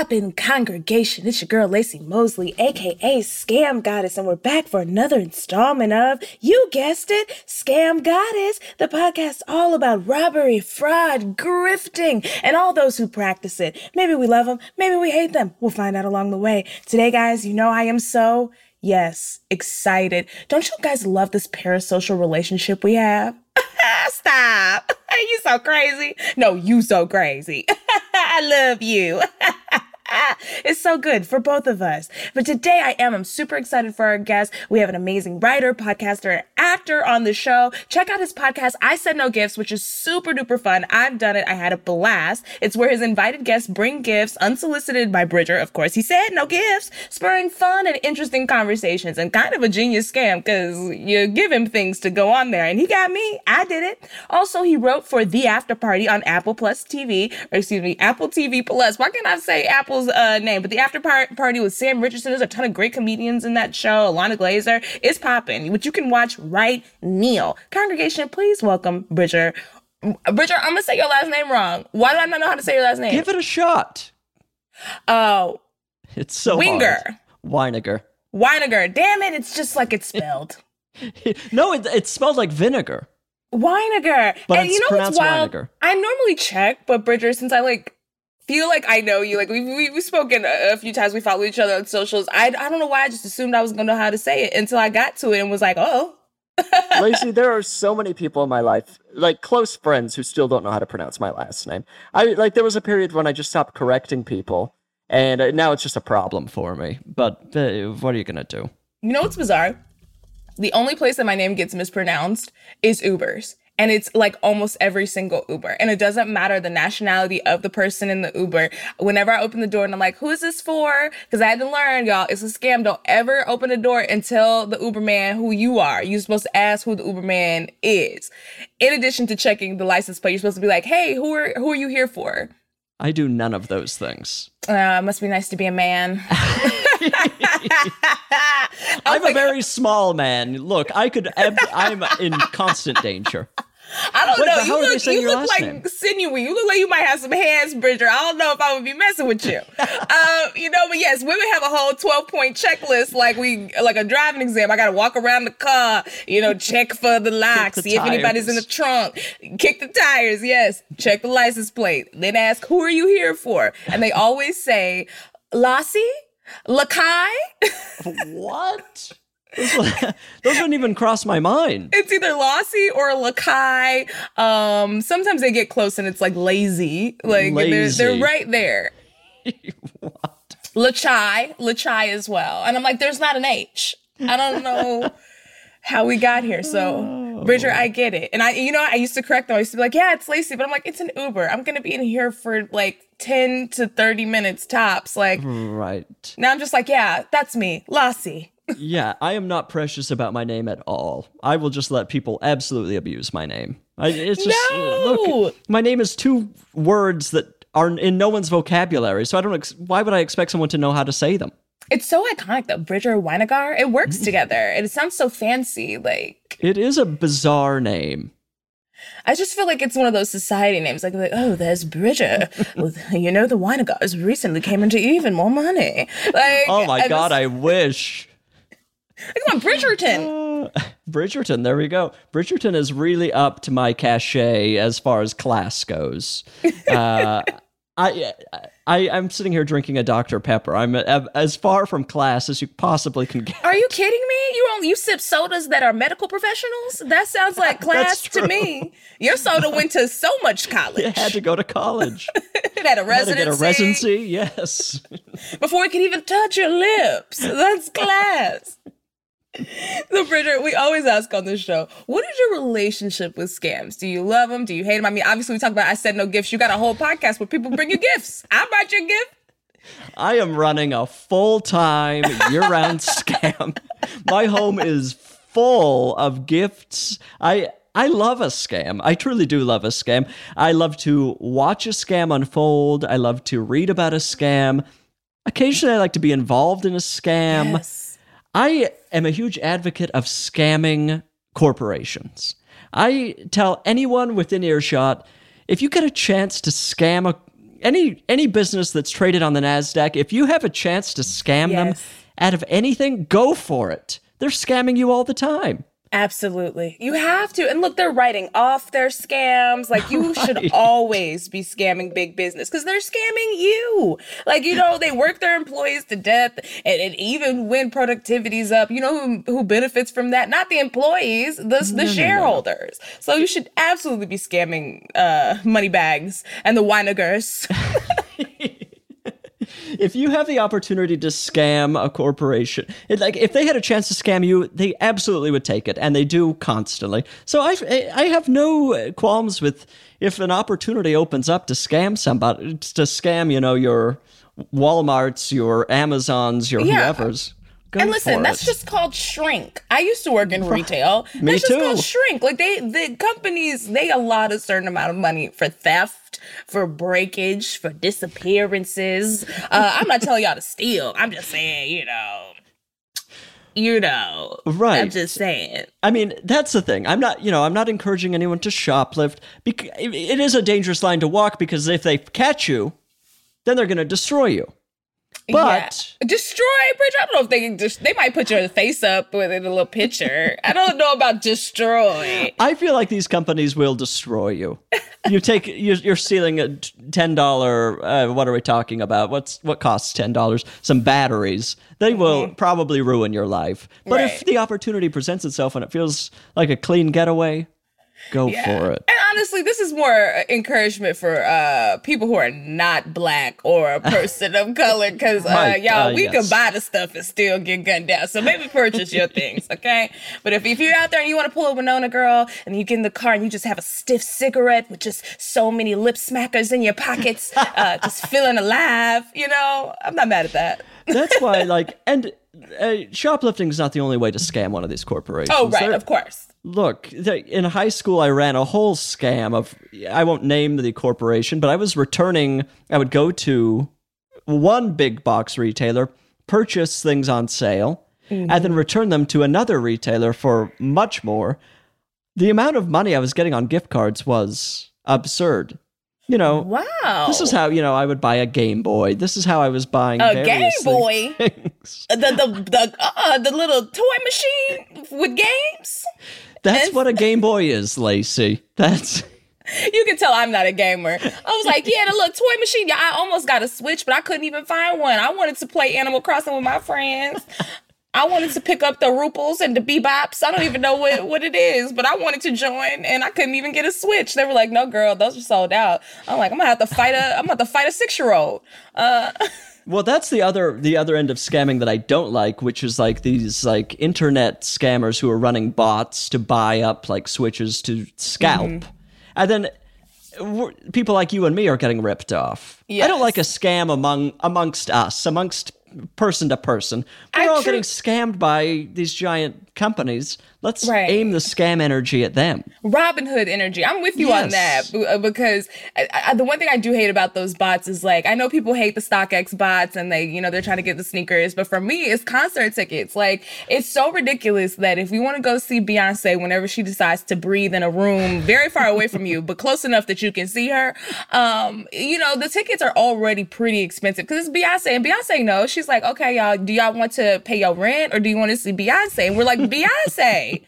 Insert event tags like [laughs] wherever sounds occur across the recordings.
poppin', congregation? It's your girl Lacey Mosley, aka Scam Goddess, and we're back for another installment of, you guessed it, Scam Goddess, the podcast all about robbery, fraud, grifting, and all those who practice it. Maybe we love them, maybe we hate them. We'll find out along the way. Today, guys, you know I am so, yes, excited. Don't you guys love this parasocial relationship we have? [laughs] Stop. [laughs] You so crazy. No, you so crazy. [laughs] I love you. [laughs] it's so good for both of us. But today I am. I'm super excited for our guest. We have an amazing writer, podcaster, and actor on the show. Check out his podcast, I Said No Gifts, which is super duper fun. I've done it. I had a blast. It's where his invited guests bring gifts unsolicited by Bridger. Of course, he said no gifts, spurring fun and interesting conversations and kind of a genius scam because you give him things to go on there. And he got me. I did it. Also, he wrote for The After Party on Apple Plus TV, or excuse me, Apple TV Plus. Why can't I say Uh, name? But The After Par- Party with Sam Richardson. There's a ton of great comedians in that show. Ilana Glazer. is popping, which you can watch right now. Congregation, please welcome Bridger. Bridger, I'm gonna say your last name wrong. Why do I not know how to say your last name? Give it a shot. Oh, It's so Winger. hard. Weiniger. Weiniger. Damn it, it's just like it's [laughs] spelled. No, it, it's spelled like vinegar. Weiniger. But and you know what's wild? Weiniger. I normally check, but Bridger, since I like feel like I know you, like we we we've spoken a, a few times, we follow each other on socials. I I don't know why I just assumed I was gonna know how to say it until I got to it and was like, oh. [laughs] Lacey, there are so many people in my life, like close friends, who still don't know how to pronounce my last name. I like there was a period when I just stopped correcting people, and uh, now it's just a problem for me. But uh, what are you gonna do? You know what's bizarre? The only place that my name gets mispronounced is Uber's. And it's like almost every single Uber. And it doesn't matter the nationality of the person in the Uber. Whenever I open the door and I'm like, who is this for? Because I had to learn, y'all, it's a scam. Don't ever open the door and tell the Uber man who you are. You're supposed to ask who the Uber man is. In addition to checking the license plate, you're supposed to be like, hey, who are who are you here for? I do none of those things. Uh, must be nice to be a man. [laughs] [laughs] I'm a very small man. Look, I could. I'm in constant danger. I don't Wait, know. You look, you look like name? sinewy. You look like you might have some hands, Bridger. I don't know if I would be messing with you. uh, [laughs] you know, but yes, women have a whole 12 point checklist, like we, like a driving exam. I got to walk around the car, you know, check for the locks, the see if anybody's in the trunk, kick the tires. Yes. Check the license plate. Then ask, who are you here for? And they always say, Lassie? Lakai? [laughs] What? [laughs] Those, wouldn't even cross my mind. it's either Lassie or Lakai. Um, sometimes they get close and it's like lazy. Like they're, they're right there. [laughs] what? Lachai, Lachai as well. And I'm like, there's not an H. I don't know how we got here. So, Bridger, I get it. And I, you know, I used to correct them. I used to be like, yeah, it's Lacey, but I'm like, it's an Uber. I'm gonna be in here for like 10 to 30 minutes tops. Like Right. now, I'm just like, yeah, that's me, Lassie. Yeah, I am not precious about my name at all. I will just let people absolutely abuse my name. I, it's just No! look. My name is two words that are in no one's vocabulary, so I don't. Ex- why would I expect someone to know how to say them? It's so iconic though. Bridger Weinigar. It works mm-hmm. together. It sounds so fancy. Like It is a bizarre name. I just feel like it's one of those society names, like, like oh, there's Bridger. [laughs] you know, the Winegars recently came into even more money. Like, Oh my and god, this- I wish. Come on, Bridgerton. Uh, Bridgerton, there we go. Bridgerton is really up to my cachet as far as class goes. Uh, [laughs] I, I, I'm sitting here drinking a Dr. Pepper. I'm a- as far from class as you possibly can get. Are you kidding me? You only you sip sodas that are medical professionals? That sounds like [laughs] class to me. Your soda went to so much college. You had to go to college. [laughs] it had a had to residency, get a residency. Yes. before it could even touch your lips. That's class. [laughs] So, Bridger, we always ask on this show, what is your relationship with scams? Do you love them? Do you hate them? I mean, obviously, we talk about I said no gifts. You got a whole podcast where people bring you [laughs] gifts. I brought you a gift. I am running a full time, year round [laughs] scam. My home is full of gifts. I. I love a scam. I truly do love a scam. I love to watch a scam unfold. I love to read about a scam. Occasionally, I like to be involved in a scam. Yes. I am a huge advocate of scamming corporations. I tell anyone within earshot if you get a chance to scam a, any any business that's traded on the Nasdaq, if you have a chance to scam them out of anything, go for it. They're scamming you all the time. Absolutely. You have to. And look, they're writing off their scams. Like, you [laughs] should always be scamming big business because they're scamming you. Like, you know, they work their employees to death. And, and even when productivity's up, you know who, who benefits from that? Not the employees, the, the shareholders. So you should absolutely be scamming uh, money bags and the Weinigers. [laughs] [laughs] If you have the opportunity to scam a corporation, it, like if they had a chance to scam you, they absolutely would take it, and they do constantly. So I, I have no qualms with if an opportunity opens up to scam somebody, to scam, you know, your WalMarts, your Amazons, your Yeah. whoever's. Go And listen, that's it. just called shrink. I used to work in retail. [laughs] Me that's just too. called shrink. Like they the companies they allot a certain amount of money for theft, for breakage, for disappearances. Uh, I'm not telling y'all to steal. I'm just saying, you know. You know. Right. I'm just saying. I mean, that's the thing. I'm not, you know, I'm not encouraging anyone to shoplift. Because it is a dangerous line to walk because if they catch you, then they're going to destroy you. But yeah. destroy, Bridge. I don't know if they just they might put your face up within a little picture. I don't know about destroy. I feel like these companies will destroy you. You take you're, you're stealing a ten dollar. Uh, what are we talking about? What's what costs ten dollars? Some batteries. They will probably ruin your life. But if Mm-hmm. The opportunity presents itself and it feels like a clean getaway, go for it. And honestly, this is more encouragement for uh, people who are not black or a [laughs] person of color, because uh, y'all, uh, we yes. can buy the stuff and still get gunned down. So maybe purchase your things, [laughs] okay? But if, if you're out there and you want to pull a Winona girl and you get in the car and you just have a stiff cigarette with just so many lip smackers in your pockets, uh, just [laughs] feeling alive, you know, I'm not mad at that. That's why, like, and uh, shoplifting is not the only way to scam one of these corporations. Oh, right, of course. Look, th- in high school, I ran a whole scam of, I won't name the corporation, but I was returning, I would go to one big box retailer, purchase things on sale, and then return them to another retailer for much more. The amount of money I was getting on gift cards was absurd. You know, Wow. this is how, you know, I would buy a Game Boy. This is how I was buying A Game Boy? things. [laughs] the the the uh, the little toy machine with games. That's what a [laughs] Game Boy is, Lacey. That's. You can tell I'm not a gamer. I was like, yeah, the little toy machine. Yeah, I almost got a Switch, but I couldn't even find one. I wanted to play Animal Crossing with my friends. I wanted to pick up the Ruples and the Bebops. I don't even know what, [laughs] what it is, but I wanted to join and I couldn't even get a Switch. They were like, no, girl, those are sold out. I'm like, I'm gonna have to fight a I'm gonna have to fight a six year old. Uh, [laughs] well, that's the other the other end of scamming that I don't like, which is like these like internet scammers who are running bots to buy up like switches to scalp, mm-hmm. and then people like you and me are getting ripped off. I don't like a scam among amongst us, amongst person to person. We're all getting scammed by these giant companies. Let's Right. aim the scam energy at them. Robin Hood energy. I'm with you on that Yes. uh, because I, I, the one thing I do hate about those bots is like I know people hate the StockX bots and they you know they're trying to get the sneakers, but for me it's concert tickets. Like it's so ridiculous that if you want to go see Beyonce whenever she decides to breathe in a room very far away from you, but close enough that you can see her, um, you know the tickets are already pretty expensive because it's Beyonce and Beyonce knows she's like, okay, y'all, do y'all want to pay your rent or do you want to see Beyonce? And we're like, Beyonce.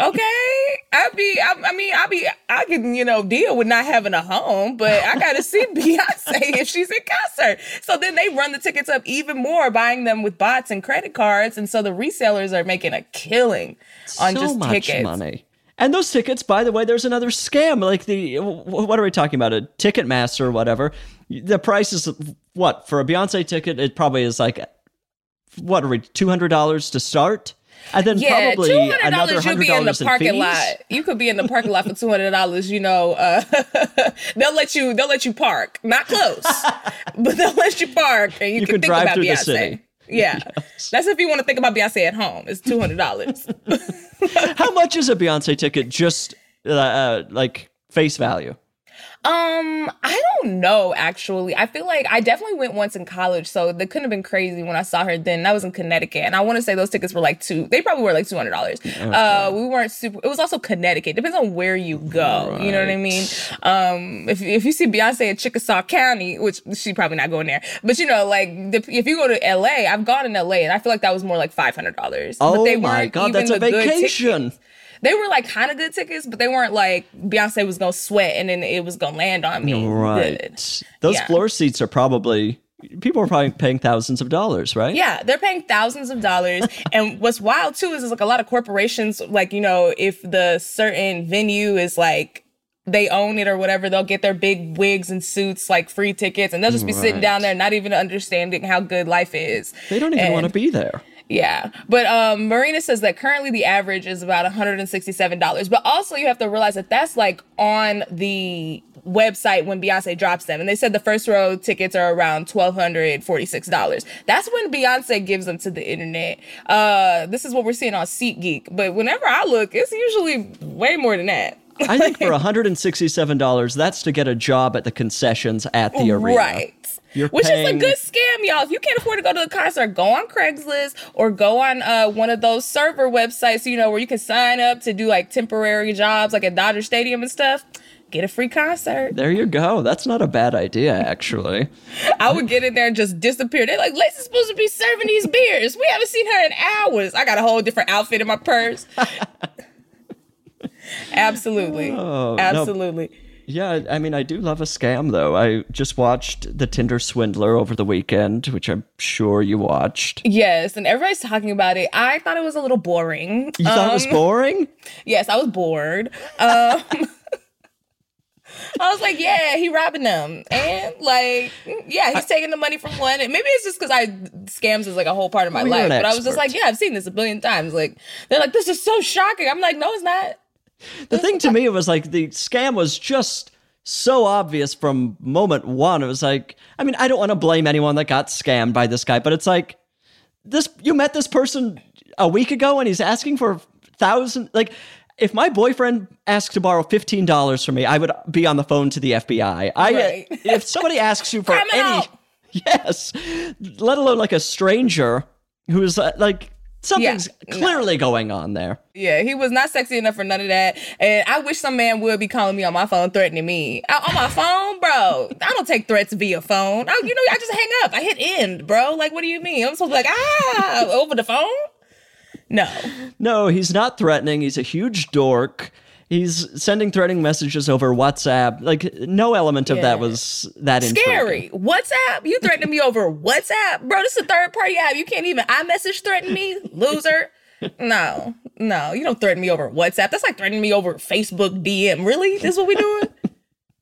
Okay, I be, I, I mean, I be, I can, you know, deal with not having a home, but I gotta see [laughs] Beyonce if she's in concert. So then they run the tickets up even more, buying them with bots and credit cards, and so the resellers are making a killing on so just much tickets. money. And those tickets, by the way, there's another scam. Like the what are we talking about? A Ticketmaster or whatever. The price is what for a Beyonce ticket? It probably is like what are we two hundred dollars to start, and then Yeah, probably two hundred another dollars. You'll be in the in parking fees. lot. You could be in the parking lot for two hundred dollars. You know, uh, [laughs] they'll let you. They'll let you park, not close, [laughs] but they'll let you park, and you, You can can think drive about through the Beyonce. city. Yeah, that's if you want to think about Beyonce at home. It's two hundred dollars. [laughs] How much is a Beyonce ticket? Just uh, uh, like face value. Um, I don't know actually. I feel like I definitely went once in college, so that couldn't have been crazy when I saw her then. That was in Connecticut. And I want to say those tickets were like two they probably were like two hundred dollars. Uh we weren't super it was also Connecticut. Depends on where you go. You know what I mean? Um if if you see Beyonce in Chickasaw County, which she's probably not going there, but you know, like the, if you go to LA, I've gone in LA and I feel like that was more like five hundred dollars. Oh they my god, that's a vacation. They were like kind of good tickets, but they weren't like Beyonce was gonna sweat and then it was gonna land on me. Right. good. Those Yeah. floor seats are probably people are probably paying thousands of dollars, right? Yeah, they're paying thousands of dollars. [laughs] and what's wild too is, is like a lot of corporations, like, you know, if the certain venue is like they own it or whatever, they'll get their big wigs and suits, like free tickets, and they'll just be sitting down there not even understanding how good life is. They don't even want to be there. Yeah. But um, Marina says that currently the average is about $167. But also, you have to realize that that's like on the website when Beyonce drops them. And they said the first row tickets are around $1,246. That's when Beyonce gives them to the internet. Uh, this is what we're seeing on SeatGeek. But whenever I look, it's usually way more than that. I think for [laughs] $167, that's to get a job at the concessions at the arena. Right. You're Which paying- is a good scam, y'all. If you can't afford to go to the concert, go on Craigslist or go on uh, one of those server websites, you know, where you can sign up to do like temporary jobs, like at Dodger Stadium and stuff. Get a free concert. There you go. That's not a bad idea, actually. [laughs] I would get in there and just disappear. They're like, Lacey's supposed to be serving these beers. We haven't seen her in hours. I got a whole different outfit in my purse. [laughs] Absolutely. Oh, no. Yeah, I mean, I do love a scam, though. I just watched The Tinder Swindler over the weekend, which I'm sure you watched. Yes, and everybody's talking about it. I thought it was a little boring. You thought it was Um, boring? Yes, I was bored. Um, I was like, yeah, he robbing them, and like, yeah, he's taking the money from one. And maybe it's just because I scams is like a whole part of my life. an But I was just like, yeah, I've seen this a billion times. Like, they're like, this is so shocking. I'm like, no, it's not. The thing to me was like the scam was just so obvious from moment one. It was like, I mean, I don't want to blame anyone that got scammed by this guy, but it's like this you met this person a week ago and he's asking for thousand like if my boyfriend asked to borrow fifteen dollars from me, I would be on the phone to the FBI. I Right. if somebody asks you for Criminal. any yes, let alone like a stranger who's uh, like something's no. clearly going on there. Yeah, he was not sexy enough for none of that. And I wish some man would be calling me on my phone, threatening me. I- on my phone, bro. I don't take threats via phone. I, you know, I just hang up. I hit end, bro. Like, what do you mean? I'm supposed to be like, ah, over the phone? No. No, he's not threatening. He's a huge dork. He's sending threatening messages over WhatsApp. Like no element of Yeah. that was that Scary. intriguing. WhatsApp? You threatening me over WhatsApp? Bro, this is a third party app. You can't even iMessage threaten me? Loser. No, no, you don't threaten me over WhatsApp. That's like threatening me over Facebook DM. Really? This is what we doing?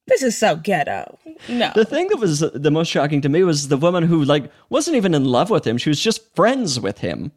this is so ghetto. No. The thing that was the most shocking to me was the woman who like wasn't even in love with him. She was just friends with him.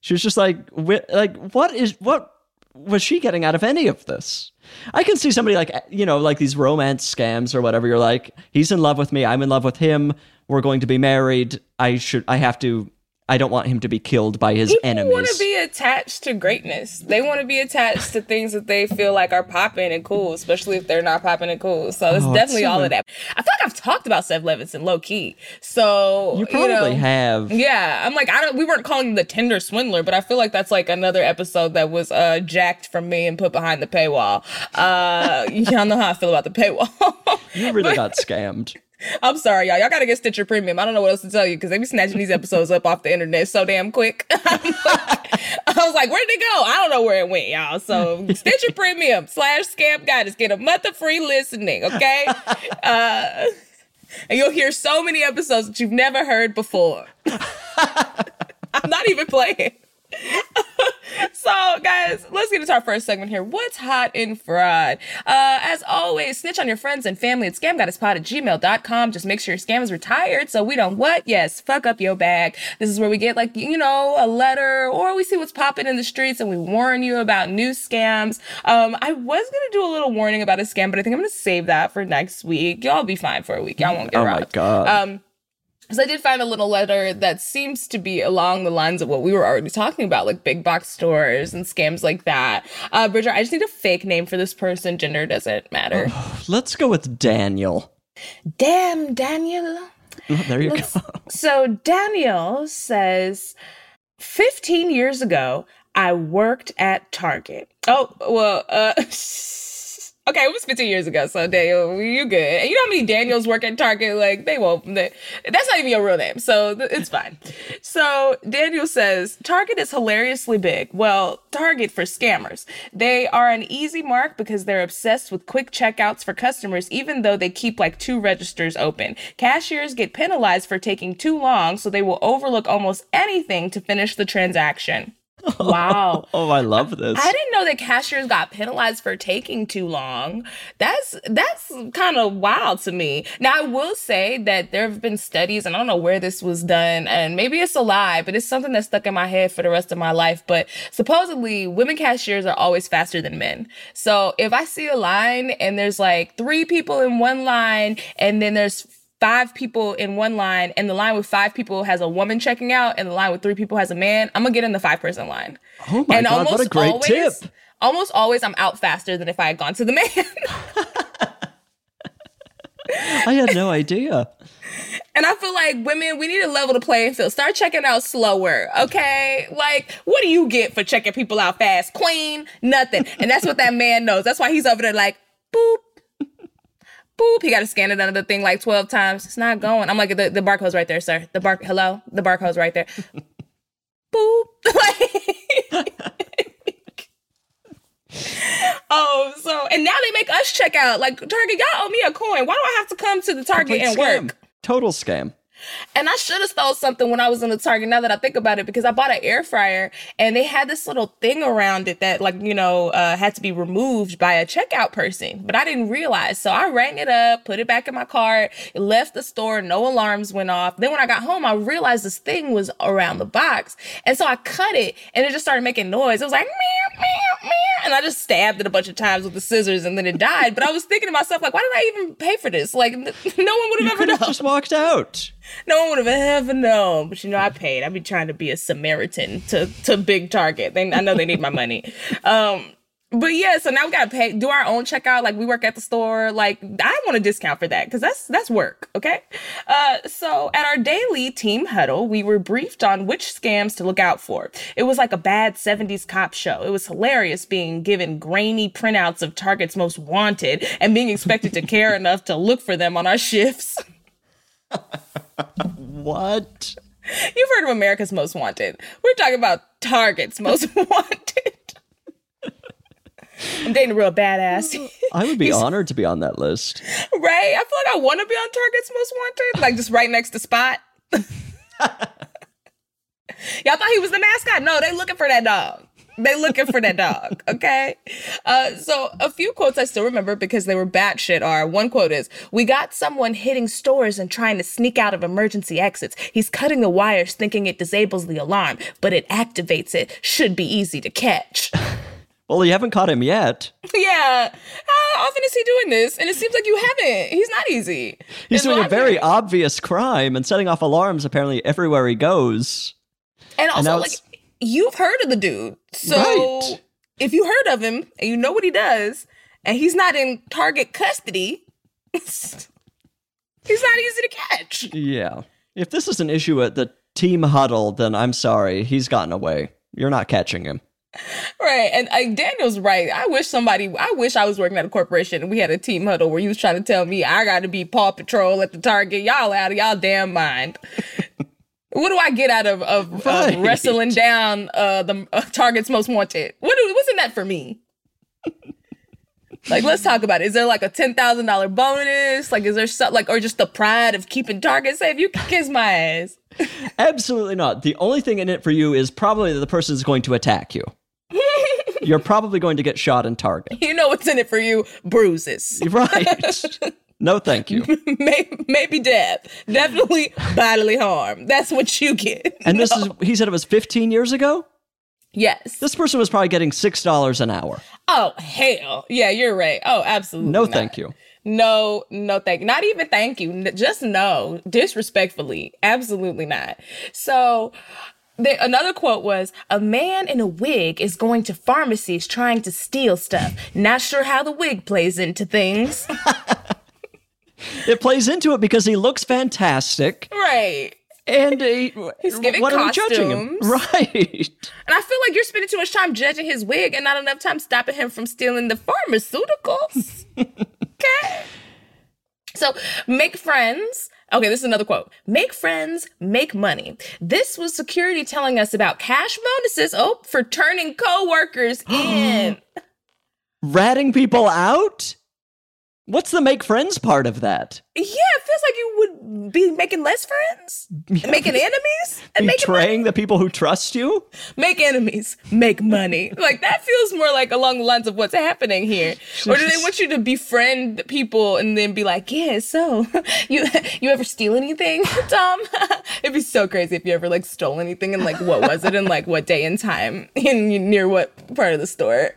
She was just like, like what is what was she getting out of any of this? I can see somebody like you know like these romance scams or whatever. You're like, he's in love with me, I'm in love with him. We're going to be married. I should. I have to I don't want him to be killed by his People enemies. They want to be attached to greatness. They want to be attached to things that they feel like are popping and cool, especially if they're not popping and cool. So it's Oh, definitely it's all of that. I feel like I've talked about Seth Levinson low key. So you probably know, have. Yeah, I'm like I don't. We weren't calling him the Tinder swindler, but I feel like that's like another episode that was uh jacked from me and put behind the paywall. Uh, [laughs] y'all know how I feel about the paywall. You really [laughs] got scammed. I'm sorry, y'all. Y'all gotta get Stitcher Premium. I don't know what else to tell you because they be snatching these episodes up off the internet so damn quick. [laughs] I was like, where'd it go? I don't know where it went, y'all. So Stitcher Premium slash Scam Goddess. Get a month of free listening, okay? [laughs] Uh, and you'll hear so many episodes that you've never heard before. [laughs] I'm not even playing. [laughs] so, guys, let's get into our first segment here. What's hot in fraud? Uh, as always, snitch on your friends and family at scamgoddesspod at gmail.com. Just make sure your scam is retired so we don't what? Yes, fuck up your bag. This is where we get, like, you know, a letter or we see what's popping in the streets and we warn you about new scams. Um, I was going to do a little warning about a scam, but I think I'm going to save that for next week. Y'all be fine for a week. Y'all won't get Oh my god. Um, because I did find a little letter that seems to be along the lines of what we were already talking about, like big box stores and scams like that. Uh, Bridger, I just need a fake name for this person. Gender doesn't matter. Let's go with Daniel. Damn, Daniel. Oh, there you go. [laughs] So Daniel says, 15 years ago, I worked at Target. Oh, well, uh, [laughs] okay, it was 15 years ago, so Daniel, you good. And you know how many Daniels work at Target? Like, they won't, they, that's not even your real name, so th- it's fine. So Daniel says, Target is hilariously big. Well, Target for scammers. They are an easy mark because they're obsessed with quick checkouts for customers, even though they keep like two registers open. Cashiers get penalized for taking too long, so they will overlook almost anything to finish the transaction. Wow. [laughs] Oh, I love this. I didn't know that cashiers got penalized for taking too long. That's that's kind of wild to me. Now I will say that there have been studies, and I don't know where this was done, and maybe it's a lie, but it's something that stuck in my head for the rest of my life. But supposedly, women cashiers are always faster than men. So if I see a line and there's like three people in one line, and then there's five people in one line and the line with five people has a woman checking out and the line with three people has a man, I'm gonna get in the five person line. oh my god, what a great always, tip. Almost always I'm out faster than if I had gone to the man. [laughs] I had no idea. [laughs] and I feel like women, we need to level the playing field. Start checking out slower, okay? Like, what do you get for checking people out fast? Queen, nothing. And that's what that man knows. That's why he's over there like, boop. Boop, he got to scan it under the thing like 12 times. It's not going. I'm like, the, the barcode's right there, sir. The bar, hello? The barcode's right there. [laughs] Boop. Like, [laughs] oh, so, and now they make us check out. Like, Target, y'all owe me a coin. Why do I have to come to the Target Complete and scam. work? Total scam. And I should have stole something when I was in the Target. Now that I think about it, because I bought an air fryer and they had this little thing around it that, like, you know, uh, had to be removed by a checkout person. But I didn't realize, so I rang it up, put it back in my cart, left the store, no alarms went off. Then when I got home, I realized this thing was around the box, and so I cut it, and it just started making noise. It was like meow meow meow, and I just stabbed it a bunch of times with the scissors, and then it died. But I was thinking to myself, like, why did I even pay for this? Like, [laughs] no one would have ever could known. have just walked out. [laughs] No one would have ever known. But you know, I paid. I be trying to be a Samaritan to to Big Target. They, I know they need my money. [laughs] Um, but yeah, so now we gotta pay, do our own checkout. Like we work at the store. Like I want a discount for that because that's that's work. Okay. Uh, so at our daily team huddle, we were briefed on which scams to look out for. It was like a bad '70s cop show. It was hilarious being given grainy printouts of Target's most wanted and being expected to care [laughs] enough to look for them on our shifts. What? You've heard of America's Most Wanted. We're talking about Target's Most [laughs] Wanted. I'm dating a real badass, I would be [laughs] honored to be on that list. right? I feel like I want to be on Target's Most Wanted, like just right next to Spot. [laughs] Y'all thought he was the mascot? No, they looking for that dog. They looking for that dog. [laughs] Okay. Uh, so a few quotes I still remember because they were batshit are one quote is, we got someone hitting stores and trying to sneak out of emergency exits. He's cutting the wires thinking it disables the alarm, but it activates it. Should be easy to catch. [laughs] Well, you haven't caught him yet. yeah. How often is he doing this? And it seems like you haven't. He's not easy. He's doing a very obvious crime and setting off alarms apparently everywhere he goes. And also, now like, you've heard of the dude. So Right. if you heard of him and you know what he does, and he's not in target custody, [laughs] he's not easy to catch. Yeah. If this is an issue at the team huddle, then I'm sorry. He's gotten away. You're not catching him. Right. And like Daniel's right. I wish somebody I wish I was working at a corporation and we had a team huddle where you was trying to tell me I gotta be Paw Patrol at the target. Y'all out of y'all damn mind. [laughs] what do I get out of of, Right. of wrestling [laughs] down uh the uh, target's most wanted? What do, what's in that for me? like let's talk about it. Is there like a ten thousand dollar bonus? Like is there something like or just the pride of keeping target safe? You can kiss my ass. [laughs] Absolutely not. The only thing in it for you is probably that the person is going to attack you. [laughs] You're probably going to get shot in target. You know what's in it for you? Bruises. Right. No, thank you. [laughs] May- maybe death. Definitely bodily harm. That's what you get. And this is, he said it was 15 years ago? yes. This person was probably getting $6 an hour. oh hell, yeah, you're right. Oh, absolutely. No, not. thank you. No, no, thank you. Not even thank you. Just no. Disrespectfully, absolutely not. So. There, another quote was a man in a wig is going to pharmacies trying to steal stuff not sure how the wig plays into things [laughs] It plays into it because he looks fantastic. right And he, [laughs] He's giving what are we judging him? costumes. Right. And I feel like you're spending too much time judging his wig and not enough time stopping him from stealing the pharmaceuticals. [laughs] okay. So make friends. Okay, this is another quote. Make friends, make money. This was security telling us about cash bonuses. Oh, for turning coworkers [gasps] in. Ratting people out? What's the make friends part of that? Yeah, it feels like you would be making less friends, making enemies, and making. Betraying the people who trust you? make enemies, make money. Like that feels more like along the lines of what's happening here. Or do they want you to befriend people and then be like, "Yeah, so [laughs] you you ever steal anything, [laughs] Tom?" [laughs] It'd be so crazy if you ever like stole anything and like what was it and like what day and time in near what part of the store.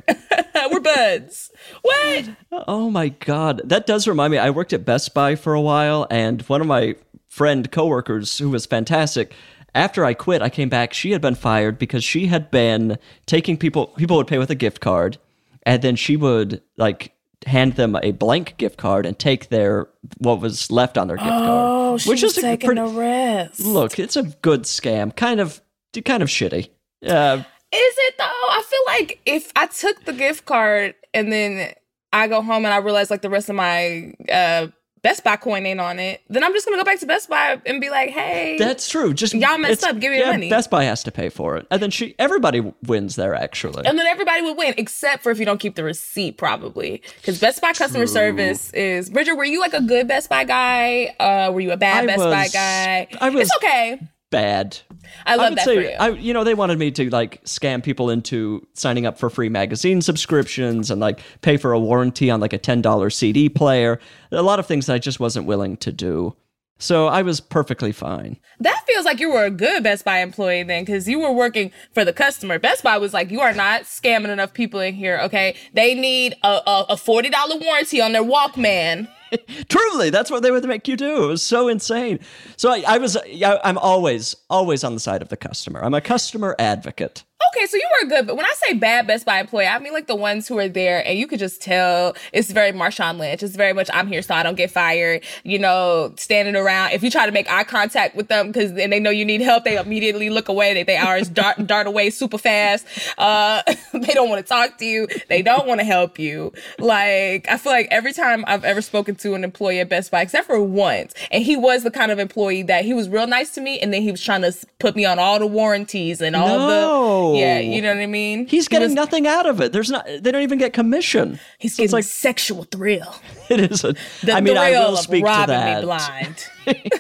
We're buds. What? Oh my god, that does remind me. I worked at Best Buy for a while, and one of my friend coworkers, who was fantastic, after I quit, I came back. She had been fired because she had been taking people. People would pay with a gift card, and then she would like hand them a blank gift card and take their what was left on their gift card. Oh, card, she's which is a taking pretty, a rest. look. It's a good scam, kind of, kind of shitty. Uh, Is it though? I feel like if I took the gift card and then I go home and I realize like the rest of my uh Best Buy coin ain't on it, then I'm just gonna go back to Best Buy and be like, hey, That's true. Just Y'all messed up. Give me yeah, money. Best Buy has to pay for it, and then she everybody wins there. Actually, and then everybody would win except for if you don't keep the receipt, probably. Because Best Buy customer service is Bridger. Were you like a good Best Buy guy? Uh, were you a bad I Best Buy guy? I was- It's okay. Bad. I love would that say, for you. I, you know, they wanted me to like scam people into signing up for free magazine subscriptions and like pay for a warranty on like a ten dollar CD player. A lot of things that I just wasn't willing to do. So I was perfectly fine. That feels like you were a good Best Buy employee then, because you were working for the customer. Best Buy was like, you are not scamming enough people in here. Okay, they need a, a, a forty dollar warranty on their Walkman. [laughs] Truly, that's what they would make you do. It was so insane. So I, I was, I, I'm always, always on the side of the customer. I'm a customer advocate. Okay, so you were good, but when I say bad Best Buy employee, I mean like the ones who are there and you could just tell it's very Marshawn Lynch. It's very much I'm here so I don't get fired. You know, standing around. If you try to make eye contact with them because and they know you need help, they immediately look away. They they ours dart [laughs] dart away super fast. Uh, [laughs] they don't want to talk to you. They don't want to help you. Like I feel like every time I've ever spoken to an employee at Best Buy, except for once, and he was the kind of employee that he was real nice to me, and then he was trying to put me on all the warranties and all No. the yeah, you oh. know what I mean. He's He getting was- nothing out of it. There's not. They don't even get commission. He's So getting like sexual thrill. [laughs] it is a. The I mean, thrill I will of speak to that. me blind. [laughs]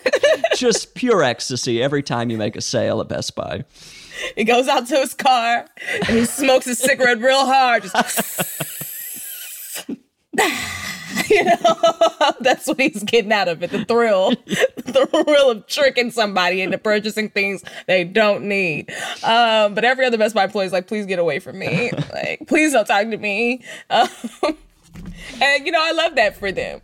[laughs] Just pure ecstasy every time you make a sale at Best Buy. he goes out to his car and he smokes a cigarette real hard. Just you know, [laughs] that's what he's getting out of it. The thrill, [laughs] the thrill of tricking somebody into purchasing things they don't need. Um, but every other Best Buy employee is like, please get away from me. [laughs] like, please don't talk to me. Um, and you know, I love that for them.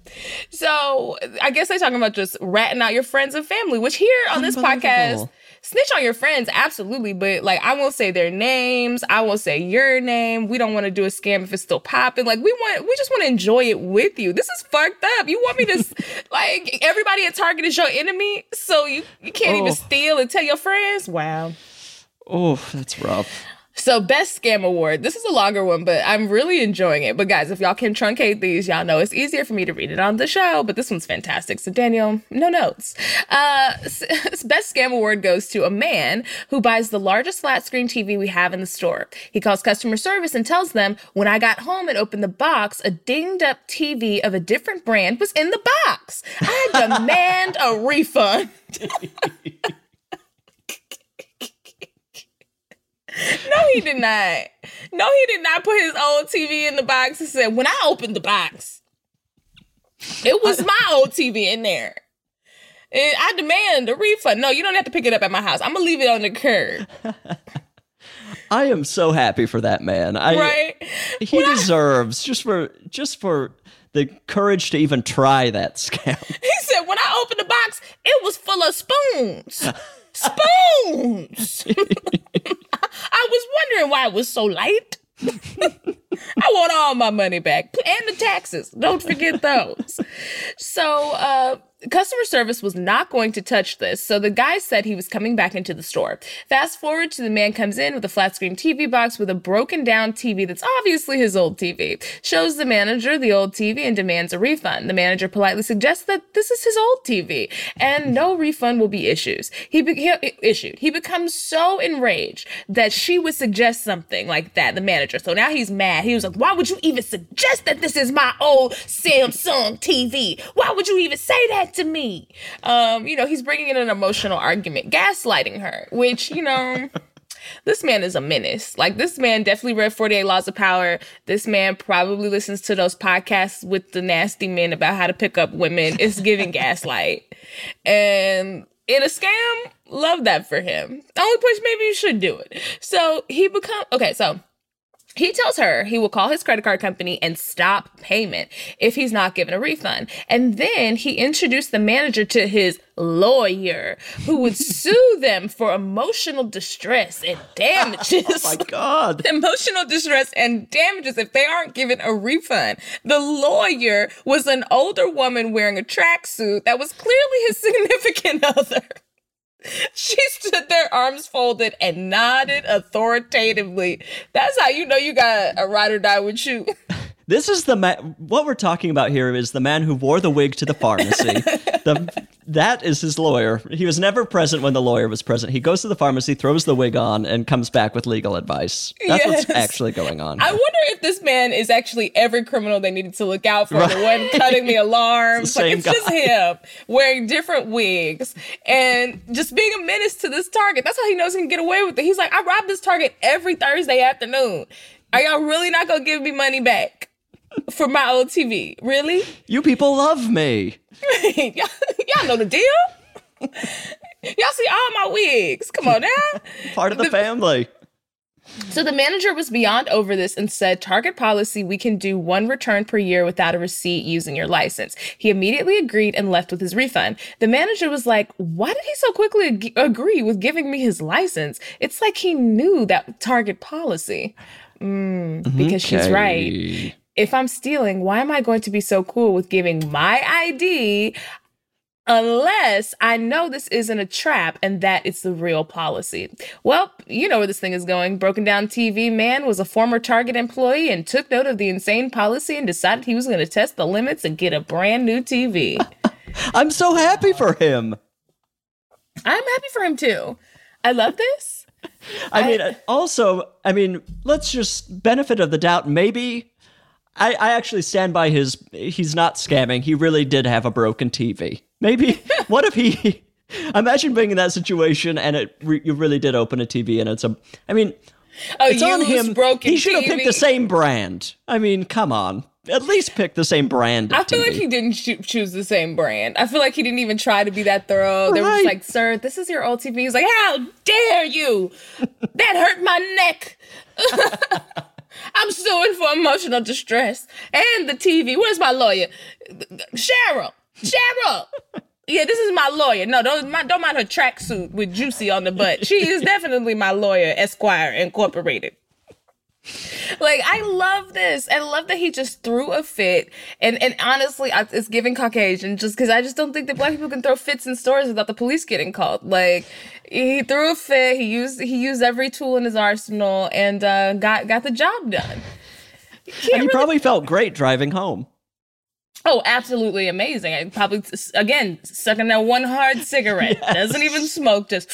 So I guess they're talking about just ratting out your friends and family, which here on this podcast. Snitch on your friends, absolutely. But like, I won't say their names. I won't say your name. We don't want to do a scam if it's still popping. Like, we want, we just want to enjoy it with you. This is fucked up. You want me to, s- [laughs] like, everybody at Target is your enemy, so you you can't even Oh. steal and tell your friends. Wow. Oh, that's rough. So best scam award. This is a longer one, but I'm really enjoying it. But guys, if y'all can truncate these, y'all know it's easier for me to read it on the show. But this one's fantastic. So Daniel, no notes. Uh, [laughs] best scam award goes to a man who buys the largest flat screen TV we have in the store. He calls customer service and tells them, "When I got home and opened the box, a dinged up TV of a different brand was in the box. I demand a refund." [laughs] No, he did not. No, he did not put his old TV in the box and said, when I opened the box, it was [laughs] my old TV in there. And I demand a refund. No, you don't have to pick it up at my house. I'm gonna leave it on the curb. [laughs] I am so happy for that man. I, Right? He deserves just for just for the courage to even try that scam. [laughs] He said, when I opened the box, it was full of spoons. Spoons. I was wondering why it was so light. I want all my money back and the taxes. Don't forget those. So, uh, customer service was not going to touch this. So the guy said he was coming back into the store. Fast forward to the man comes in with a flat screen TV box with a broken down TV that's obviously his old TV. Shows the manager the old TV and demands a refund. The manager politely suggests that this is his old TV and no refund will be issued. He, be- he issued. He becomes so enraged that she would suggest something like that. The manager. So now he's mad. He was like, "Why would you even suggest that this is my old Samsung TV? Why would you even say that to me?" Um, you know, he's bringing in an emotional argument, gaslighting her, which you know. [laughs] This man is a menace. Like this man definitely read 48 Laws of Power. This man probably listens to those podcasts with the nasty men about how to pick up women. It's giving [laughs] gaslight. And in a scam, love that for him. The only place maybe you should do it. So he become okay, so he tells her he will call his credit card company and stop payment if he's not given a refund. And then he introduced the manager to his lawyer who would [laughs] sue them for emotional distress and [laughs] oh damages. My God. [laughs] Emotional distress and damages if they aren't given a refund. The lawyer was an older woman wearing a tracksuit that was clearly his significant other. [laughs] She stood there, arms folded, and nodded authoritatively. That's how you know you got a ride or die with you. [laughs] This is the man. What we're talking about here is the man who wore the wig to the pharmacy. [laughs] the, that is his lawyer. He was never present when the lawyer was present. He goes to the pharmacy, throws the wig on, and comes back with legal advice. That's what's actually going on. I wonder if this man is actually every criminal they needed to look out for. The one cutting the alarms. [laughs] It's the like it's just him wearing different wigs and just being a menace to this target. That's how he knows he can get away with it. He's like, I rob this target every Thursday afternoon. Are y'all really not gonna give me money back for my old TV? Really? you people love me. [laughs] y'all, y'all know the deal. y'all see all my wigs. Come on now. Part of the, family. So the manager was beyond over this and said, Target policy, we can do one return per year without a receipt using your license. He immediately agreed and left with his refund. The manager was like, Why did he so quickly ag- agree with giving me his license? It's like he knew that Target policy. Mm, because she's right. If I'm stealing, why am I going to be so cool with giving my ID unless I know this isn't a trap and that it's the real policy. Well, you know where this thing is going. Broken Down TV man was a former Target employee and took note of the insane policy and decided he was going to test the limits and get a brand new TV. [laughs] I'm so happy for him. I'm happy for him too. I love this. I mean, uh, also, I mean, let's just benefit of the doubt. Maybe I, I actually stand by his. He's not scamming. He really did have a broken TV. Maybe [laughs] what if he? Imagine being in that situation and it re, you really did open a TV and it's a. I mean, A it's on him. broken He should have picked the same brand. I mean, come on. At least pick the same brand. Of I feel like he didn't choo- choose the same brand. I feel like he didn't even try to be that thorough. They were just like, "Sir, this is your old TV." He's like, "How dare you? That hurt my neck." [laughs] I'm suing for emotional distress and the TV. Where's my lawyer? Cheryl. Cheryl. Yeah, this is my lawyer. No, don't mind, don't mind her tracksuit with Juicy on the butt. She is definitely my lawyer, Esquire Incorporated. Like I love this. I love that he just threw a fit, and and honestly, I, it's giving Caucasian just because I just don't think that black people can throw fits in stores without the police getting called. Like he threw a fit. He used he used every tool in his arsenal and uh, got got the job done. and he probably felt great driving home. Oh, absolutely amazing! I probably again sucking that one hard cigarette. [laughs] Doesn't even smoke. Just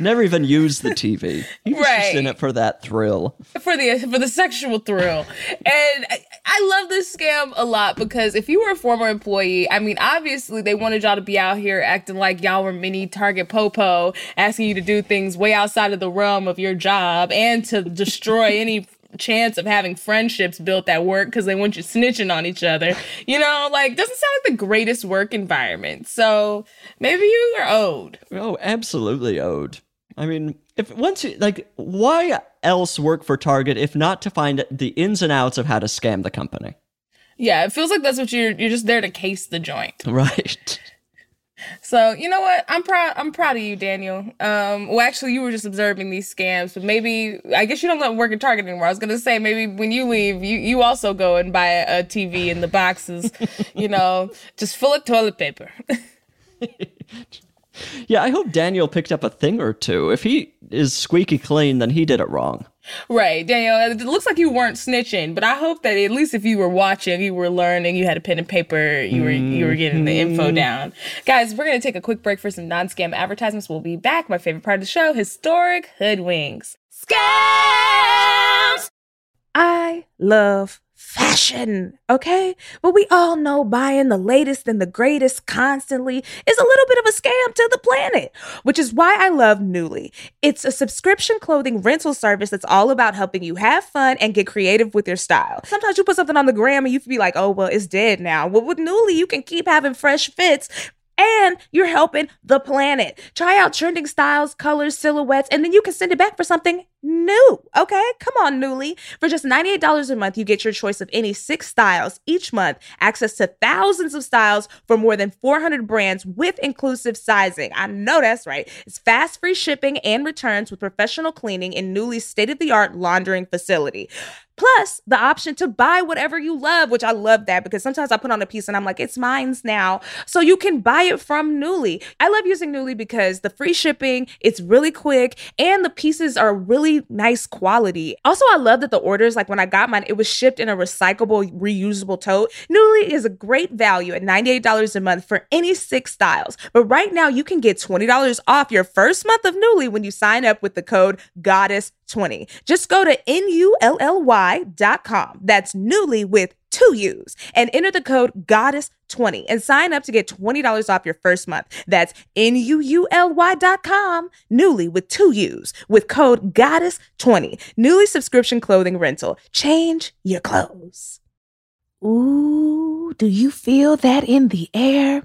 Never even used the TV. He was just in it for that thrill. for the for the sexual thrill. and I, I love this scam a lot because if you were a former employee, I mean, obviously they wanted y'all to be out here acting like y'all were mini Target Popo, asking you to do things way outside of the realm of your job and to destroy any [laughs] chance of having friendships built at work because they want you snitching on each other. You know, like doesn't sound like the greatest work environment. So maybe you are owed. Oh, absolutely owed. I mean, if once you like, why else work for Target if not to find the ins and outs of how to scam the company? Yeah, it feels like that's what you're you're just there to case the joint. [laughs] Right. So you know what? I'm proud. I'm proud of you, Daniel. Um, well, actually, you were just observing these scams, but maybe I guess you don't let work at Target anymore. I was gonna say maybe when you leave, you you also go and buy a, a TV in the boxes, [laughs] you know, just full of toilet paper. [laughs] Yeah, I hope Daniel picked up a thing or two. If he is squeaky clean, then he did it wrong. right, Daniel. It looks like you weren't snitching, but I hope that at least if you were watching, you were learning, you had a pen and paper, you were you were getting the info mm-hmm. down. Guys, we're gonna take a quick break for some non-scam advertisements. We'll be back. My favorite part of the show: historic hoodwinks. Scams. I love fashion, okay? But we all know buying the latest and the greatest constantly is a little bit of a scam to the planet, which is why I love Nuuly. It's a subscription clothing rental service that's all about helping you have fun and get creative with your style. Sometimes you put something on the gram and you can be like, oh, well, it's dead now. Well, with Nuuly, you can keep having fresh fits and you're helping the planet. Try out trending styles, colors, silhouettes, and then you can send it back for something new. Okay? Come on, Nuuly. For just $98 a month, you get your choice of any six styles each month, access to thousands of styles for more than 400 brands with inclusive sizing. I know that's right. It's fast free shipping and returns with professional cleaning in Nuuly's state of the art laundering facility. Plus, the option to buy whatever you love, which I love that because sometimes I put on a piece and I'm like, it's mine's now. So you can buy it from Nuuly. I love using Nuuly because the free shipping, it's really quick, and the pieces are really nice quality. Also, I love that the orders, like when I got mine, it was shipped in a recyclable, reusable tote. Nuuly is a great value at $98 a month for any six styles. But right now, you can get $20 off your first month of Nuuly when you sign up with the code GODDESS20. Just go to N-U-L-L-Y.com. That's Nuuly with two U's and enter the code GODDESS20 and sign up to get $20 off your first month. That's N-U-U-L-Y.com. Nuuly with two U's with code GODDESS20. Nuuly subscription clothing rental. Change your clothes. Ooh, do you feel that in the air?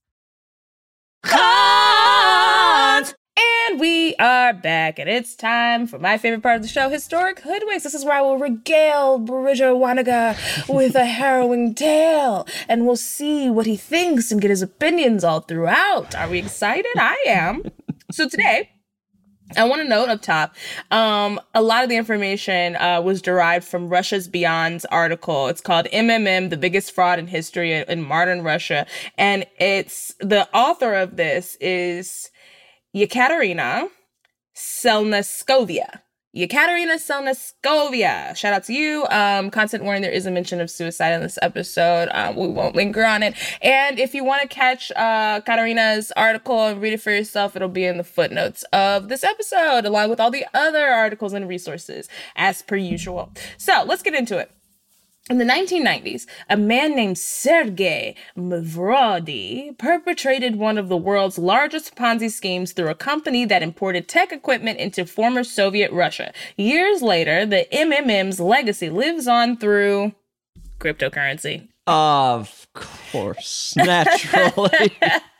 Cons! And we are back, and it's time for my favorite part of the show, Historic Hoodwinks. This is where I will regale Bridger Winegar with a harrowing tale, and we'll see what he thinks and get his opinions all throughout. Are we excited? I am. So today, I want to note up top, um, a lot of the information uh, was derived from Russia's Beyond's article. It's called MMM, the biggest fraud in history in modern Russia. And it's the author of this is Yekaterina Selneskovia. Yekaterina Selneskovia. Shout out to you. Um, content warning, there is a mention of suicide in this episode. Um, we won't linger on it. And if you want to catch uh, Katerina's article and read it for yourself, it'll be in the footnotes of this episode, along with all the other articles and resources, as per usual. So let's get into it. In the 1990s, a man named Sergei Mavrodi perpetrated one of the world's largest Ponzi schemes through a company that imported tech equipment into former Soviet Russia. Years later, the MMM's legacy lives on through cryptocurrency. Of course, naturally. [laughs]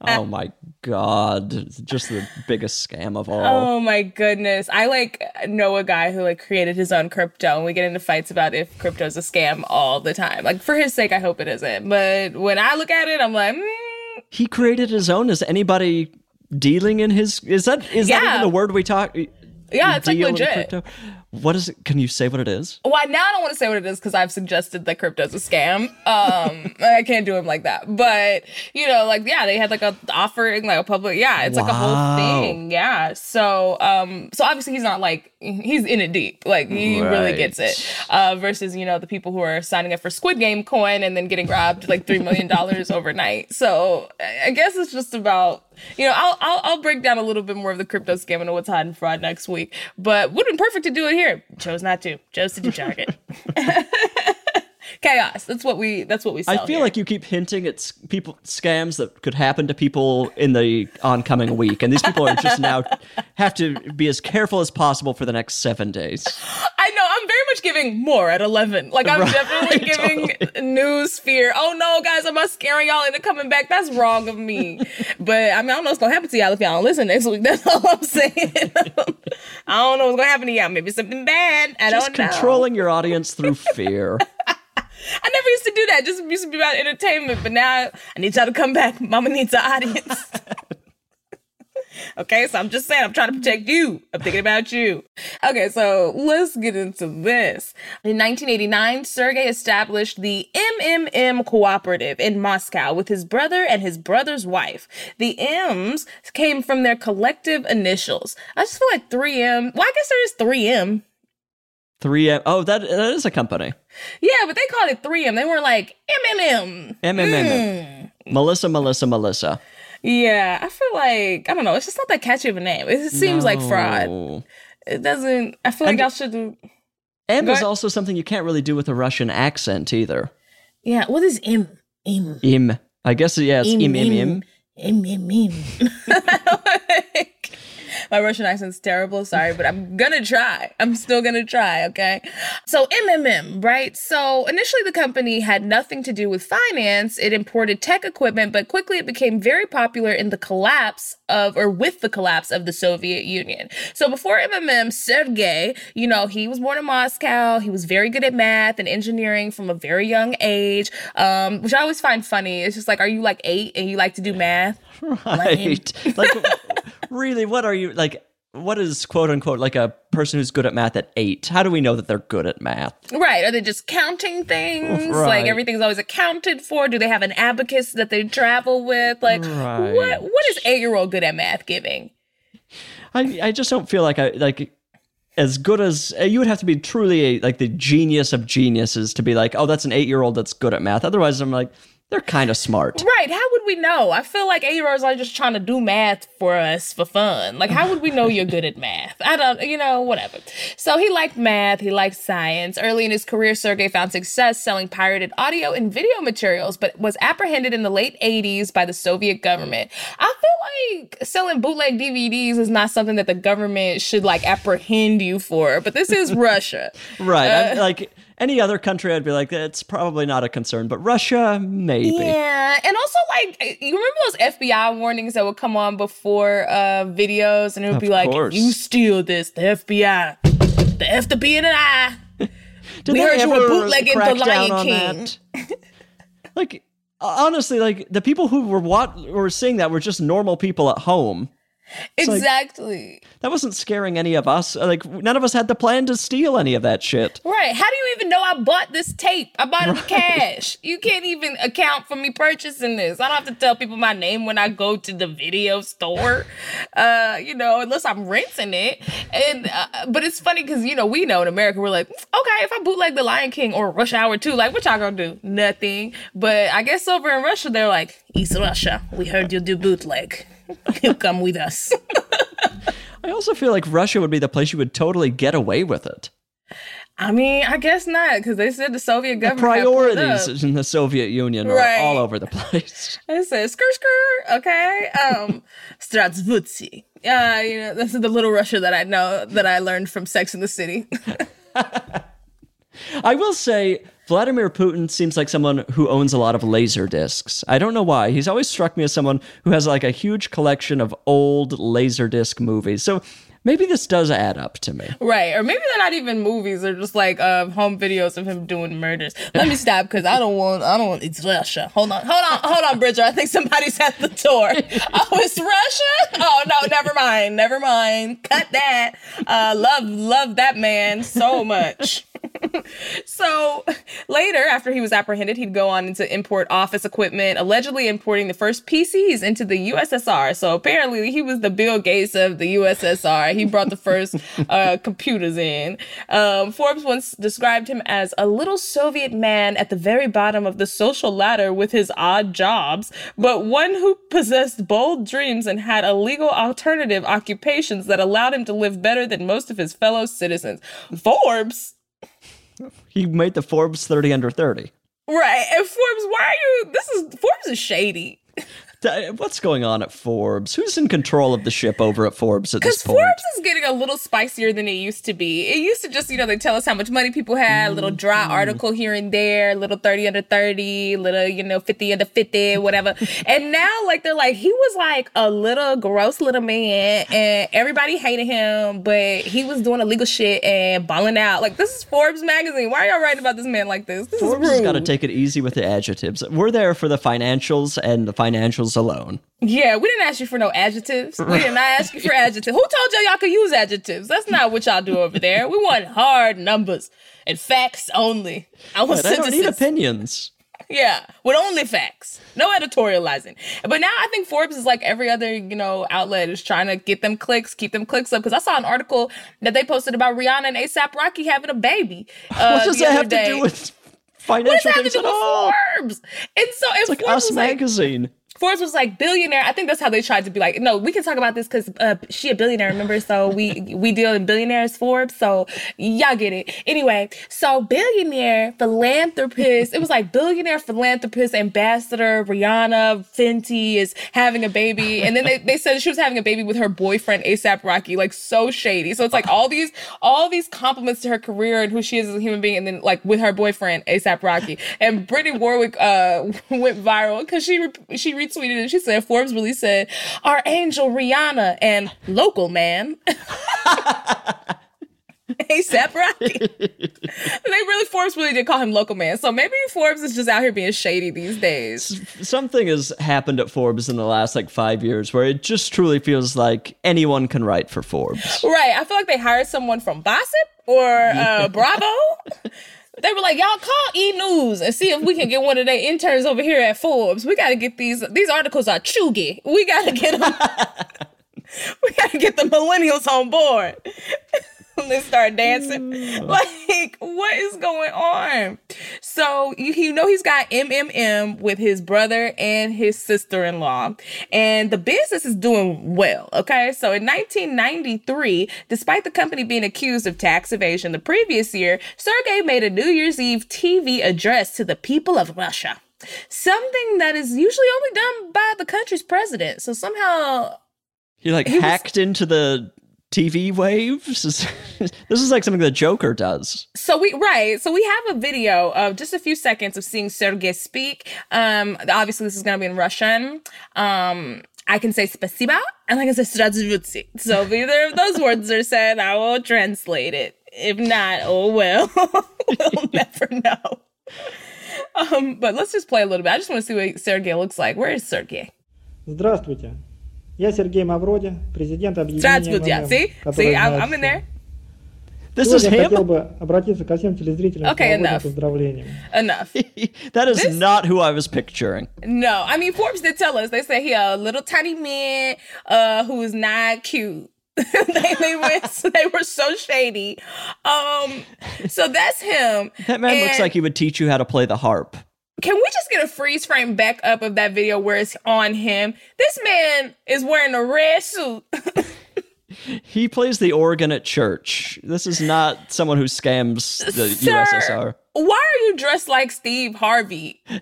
oh my god, just the biggest scam of all. Oh my goodness. I like know a guy who like created his own crypto and we get into fights about if crypto's a scam all the time. Like for his sake I hope it isn't. But when I look at it I'm like, mm, He created his own. Is anybody dealing in his? Is that is that even the word we talk? Yeah, it's, like, legit. Crypto? What is it? Can you say what it is? Well, now I don't want to say what it is because I've suggested that crypto's a scam. Um, [laughs] I can't do him like that. But you know, like yeah, they had like a offering, like a public. Yeah, it's like a whole thing. Yeah. So, um, so obviously he's not like he's in it deep. Like he really gets it. Uh, versus you know the people who are signing up for Squid Game coin and then getting robbed like three million dollars [laughs] overnight. So I guess it's just about you know I'll, I'll I'll break down a little bit more of the crypto scam and what's hot and fraud next week. But would have been perfect to do it here. Chose not to. Chose to do target. [laughs] Chaos. That's what we. That's what we. I feel here. like you keep hinting at people scams that could happen to people in the oncoming week, and these people are just now have to be as careful as possible for the next seven days. I know. Much giving more at 11. Like I'm Right, definitely [laughs] giving news fear. Oh no, guys, am I scaring y'all into coming back? That's wrong of me. but I mean, I don't know what's gonna happen to y'all if y'all don't listen next week. [laughs] That's all I'm saying. [laughs] I don't know what's gonna happen to y'all. Maybe something bad. I Just don't know. controlling your audience through fear. I never used to do that. Just used to be about entertainment, but now I need y'all to come back. Mama needs an audience. Okay, so I'm just saying, I'm trying to protect you. I'm thinking about you. Okay, so let's get into this. In 1989, Sergey established the MMM Cooperative in Moscow with his brother and his brother's wife. The M's came from their collective initials. I just feel like 3M. Well, I guess there is 3M. 3M. Oh, that that is a company. Yeah, but they called it 3M. They weren't like MMM. MMM. Melissa, Melissa, Melissa. Yeah, I feel like I don't know. It's just not that catchy of a name. It just seems like fraud. It doesn't. I feel like And- y'all should. M Go is ahead. also something you can't really do with a Russian accent either. Yeah, what is M? M. Im. I guess yeah, it's im im im. M. M. M. [laughs] [laughs] My Russian accent's terrible. Sorry, but I'm gonna try. I'm still gonna try. Okay. So MMM, right? So initially, the company had nothing to do with finance. It imported tech equipment, but quickly it became very popular in the collapse of, or with the collapse of the Soviet Union. So before MMM, Sergey, you know, he was born in Moscow. He was very good at math and engineering from a very young age, um, which I always find funny. It's just like, are you like eight and you like to do math? [laughs] Right. [laughs] like really, what are you like what is quote unquote like a person who's good at math at eight? How do we know that they're good at math? Right. Are they just counting things? [laughs] Right. Like everything's always accounted for? Do they have an abacus that they travel with? Like Right. what what is eight year old good at math giving? I I just don't feel like I like as good as uh, you would have to be truly a, like the genius of geniuses to be like, oh, that's an eight year old that's good at math. Otherwise, I'm like, They're kind of smart. Right. How would we know? I feel like eight year olds are just trying to do math for us for fun. Like, how would we know you're good at math? I don't, you know, whatever. So he liked math, he liked science. Early in his career, Sergey found success selling pirated audio and video materials, but was apprehended in the late 80s by the Soviet government. I feel like selling bootleg DVDs is not something that the government should like apprehend you for, but this is Russia. [laughs] Right. I'm, uh, like any other country, I'd be like, it's probably not a concern, but Russia, maybe. Yeah, and also like you remember those FBI warnings that would come on before uh videos, and it would Of be like, course. if you steal this, the FBI, the F the B and an I. Did We they heard you were bootlegging The Lion on King. that? like, honestly, like the people who were what were seeing that were just normal people at home. Like- Exactly. That wasn't scaring any of us. Like, none of us had the plan to steal any of that shit. Right. How do you even know I bought this tape? I bought it with cash. You can't even account for me purchasing this. I don't have to tell people my name when I go to the video store. Uh, you know, unless I'm renting it. And uh, but it's funny because you know we know in America we're like, okay, if I bootleg The Lion King or Rush Hour 2, like what y'all gonna do? Nothing. But I guess over in Russia they're like, East Russia, we heard you do bootleg. You come with us. I also feel like Russia would be the place you would totally get away with it. I mean, I guess not because they said the Soviet government up. priorities in the Soviet Union are Right. all over the place. [laughs] It says skr skr, okay. Um [laughs] Strasvutsy. Uh, you know, this is the little Russia that I know that I learned from Sex in the City. [laughs] I will say, Vladimir Putin seems like someone who owns a lot of laser discs. I don't know why. He's always struck me as someone who has like a huge collection of old laser disc movies. So maybe this does add up to me. right. Or maybe they're not even movies, they're just like uh, home videos of him doing murders. Let me stop because I don't want I don't want it's Russia. Hold on, hold on, hold on, Bridger. I think somebody's at the door. [laughs] Oh, it's Russia? Oh no, never mind. Never mind. Cut that. Uh love, love that man so much. [laughs] So later, after he was apprehended, he'd go on to import office equipment, allegedly importing the first PCs into the USSR. So apparently, he was the Bill Gates of the USSR. He brought the first [laughs] uh, computers in. Um, Forbes once described him as a little Soviet man at the very bottom of the social ladder with his odd jobs, but one who possessed bold dreams and had illegal alternative occupations that allowed him to live better than most of his fellow citizens. Forbes. He made the Forbes 30 under 30. Right. And Forbes, why are you this is Forbes is shady. [laughs] What's going on at Forbes? Who's in control of the ship over at Forbes at this point? Forbes is getting a little spicier than it used to be. It used to just, you know, they tell us how much money people had, a little dry mm-hmm. article here and there, little 30 under 30, little, you know, 50 under 50, whatever. [laughs] and now, like, they're like, he was like a little gross little man and everybody hated him, but he was doing illegal shit and balling out. Like, this is Forbes magazine. Why are y'all writing about this man like this? This Forbes has got to take it easy with the adjectives. We're there for the financials and the financials alone. Yeah, we didn't ask you for no adjectives. We did not ask you for adjectives. Who told y'all y'all could use adjectives? That's not what y'all do over there. We want hard numbers and facts only. I want But I don't need opinions. Yeah, with only facts, no editorializing. But now I think Forbes is like every other you know outlet is trying to get them clicks, keep them clicks up. Because I saw an article that they posted about Rihanna and ASAP Rocky having a baby. [laughs] Uh, What does that have to do with What does financial that have to things do at with all? Forbes? And so, It's like Forbes Us was like, magazine. Forbes was like billionaire. I think that's how they tried to be like, no, we can talk about this because uh, she a billionaire, remember? So we [laughs] we deal in billionaires, Forbes. So y'all get it. Anyway, so billionaire philanthropist. It was like billionaire philanthropist ambassador Rihanna Fenty is having a baby, and then they, they said she was having a baby with her boyfriend ASAP Rocky. Like so shady. So it's like all these all these compliments to her career and who she is as a human being, and then like with her boyfriend ASAP Rocky. And Brittany Warwick uh, [laughs] went viral because she she retweeted and she said Forbes really said our angel Rihanna and local man. [laughs] ASAP Rocky. [laughs] they really Forbes really did call him local man. So maybe Forbes is just out here being shady these days. Something has happened at Forbes in the last like five years where it just truly feels like anyone can write for Forbes. Right. I feel like they hired someone from Gossip or uh, [laughs] Bravo. They were like, y'all call E News and see if we can get one of their interns over here at Forbes. We got to get these. These articles are chuggy. We got to get them. [laughs] [laughs] we got to get the millennials on board. [laughs] [laughs] they start dancing. Mm. Like, what is going on? So you, you know he's got MMM with his brother and his sister-in-law, and the business is doing well. Okay, so in 1993, despite the company being accused of tax evasion the previous year, Sergey made a New Year's Eve TV address to the people of Russia. Something that is usually only done by the country's president. So somehow He like He was- hacked into the TV waves. This [laughs] is, this is like something the Joker does. So we right. So we have a video of just a few seconds of seeing Sergey speak. Um, obviously this is gonna be in Russian. Um, I can say spasiba and I can say здравствуйте. So if either of those words are said, I will translate it. If not, oh well. [laughs] we'll [laughs] never know. Um, but let's just play a little bit. I just want to see what Sergey looks like. Where is Sergey? Здравствуйте. Я Сергей Мавроди, президент объединения Здравствуйте. МММ, See? который See, I'm, знает I'm in всё. there. This is Сегодня я хотел him. бы обратиться ко всем телезрителям Okay, с новогодним enough. поздравлением. Enough. [laughs] that is This- not who I was picturing. No, I mean Forbes did tell us. They said he a little tiny man uh who is not cute. [laughs] they, they went [laughs] they were so shady. Um so that's him. That man looks And like he would teach you how to play the harp. Can we just get a freeze frame back up of that video where it's on him? This man is wearing a red suit. [laughs] He plays the organ at church. This is not someone who scams the Sir, USSR. Why are you dressed like Steve Harvey? [laughs] Why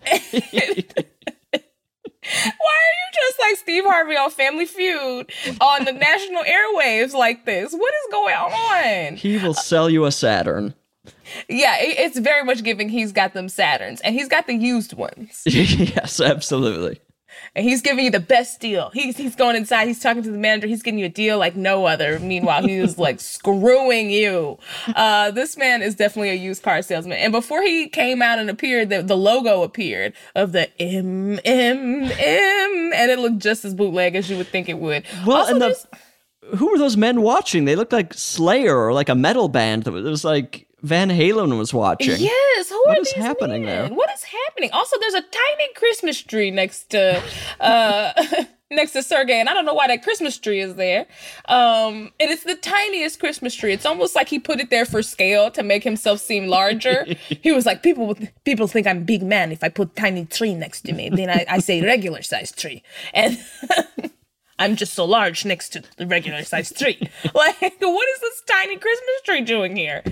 are you dressed like Steve Harvey on Family Feud on the national airwaves like this? What is going on? He will sell you a Saturn. Yeah, it's very much giving he's got them Saturns and he's got the used ones. [laughs] yes, absolutely. And he's giving you the best deal. He's he's going inside, he's talking to the manager, he's getting you a deal like no other. Meanwhile, he is like [laughs] screwing you. Uh this man is definitely a used car salesman. And before he came out and appeared, the, the logo appeared of the M M M and it looked just as bootleg as you would think it would. Well, Also, and the who were those men watching? They looked like Slayer or like a metal band that was, it was like Van Halen was watching. Yes, who What are is these happening men? there? What is happening? Also, there's a tiny Christmas tree next to uh [laughs] next to Sergey, and I don't know why that Christmas tree is there. Um, and it's the tiniest Christmas tree. It's almost like he put it there for scale to make himself seem larger. [laughs] he was like, people would- people think I'm big man if I put tiny tree next to me. Then I, I say regular size tree, and. [laughs] I'm just so large next to the regular size tree. Like, what is this tiny Christmas tree doing here?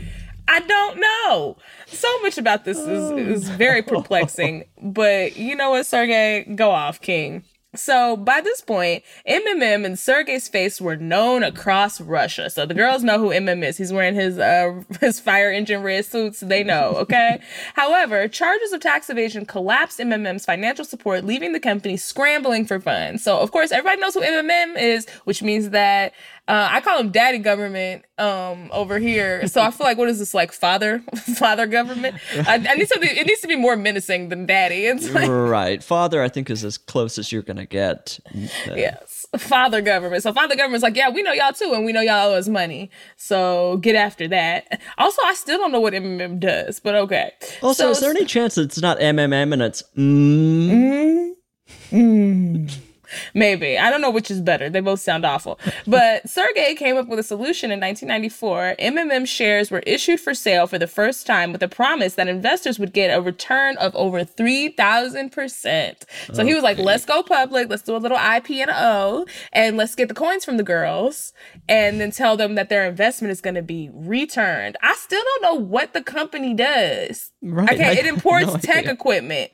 I don't know. So much about this is, is very perplexing. But you know what, Sergey? Go off, King. So by this point, MMM and Sergey's face were known across Russia. So the girls know who MM is. He's wearing his uh [laughs] his fire engine red suits. They know, okay? [laughs] However, charges of tax evasion collapsed MMM's financial support, leaving the company scrambling for funds. So of course, everybody knows who MMM is, which means that uh, I call him daddy government um, over here. So I feel like what is this like father [laughs] father government? I, I need something. It needs to be more menacing than daddy. It's like right. Father, I think, is as close as you're gonna get. Uh, yes, father government. So father government's like, yeah, we know y'all too, and we know y'all owe us money. So get after that. Also, I still don't know what MMM does, but okay. Also, So- is there any chance that it's not MMM and it's mm? Maybe. I don't know which is better. They both sound awful. But [laughs] Sergey came up with a solution in 1994. MMM shares were issued for sale for the first time with a promise that investors would get a return of over 3,000%. So he was like, let's go public. Let's do a little IP and O and let's get the coins from the girls and then tell them that their investment is going to be returned. I still don't know what the company does. Right, Okay, I it imports no tech equipment.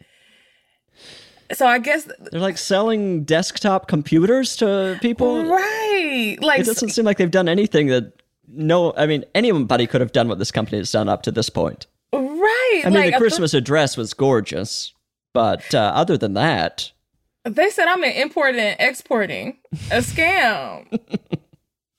So I guess They're like selling desktop computers to people. Right. Like It doesn't seem like they've done anything that no. I mean, anybody could have done what this company has done up to this point. right. I mean, like the Christmas address was gorgeous, but uh, other than that, They said I'm an importing and exporting. A scam. [laughs]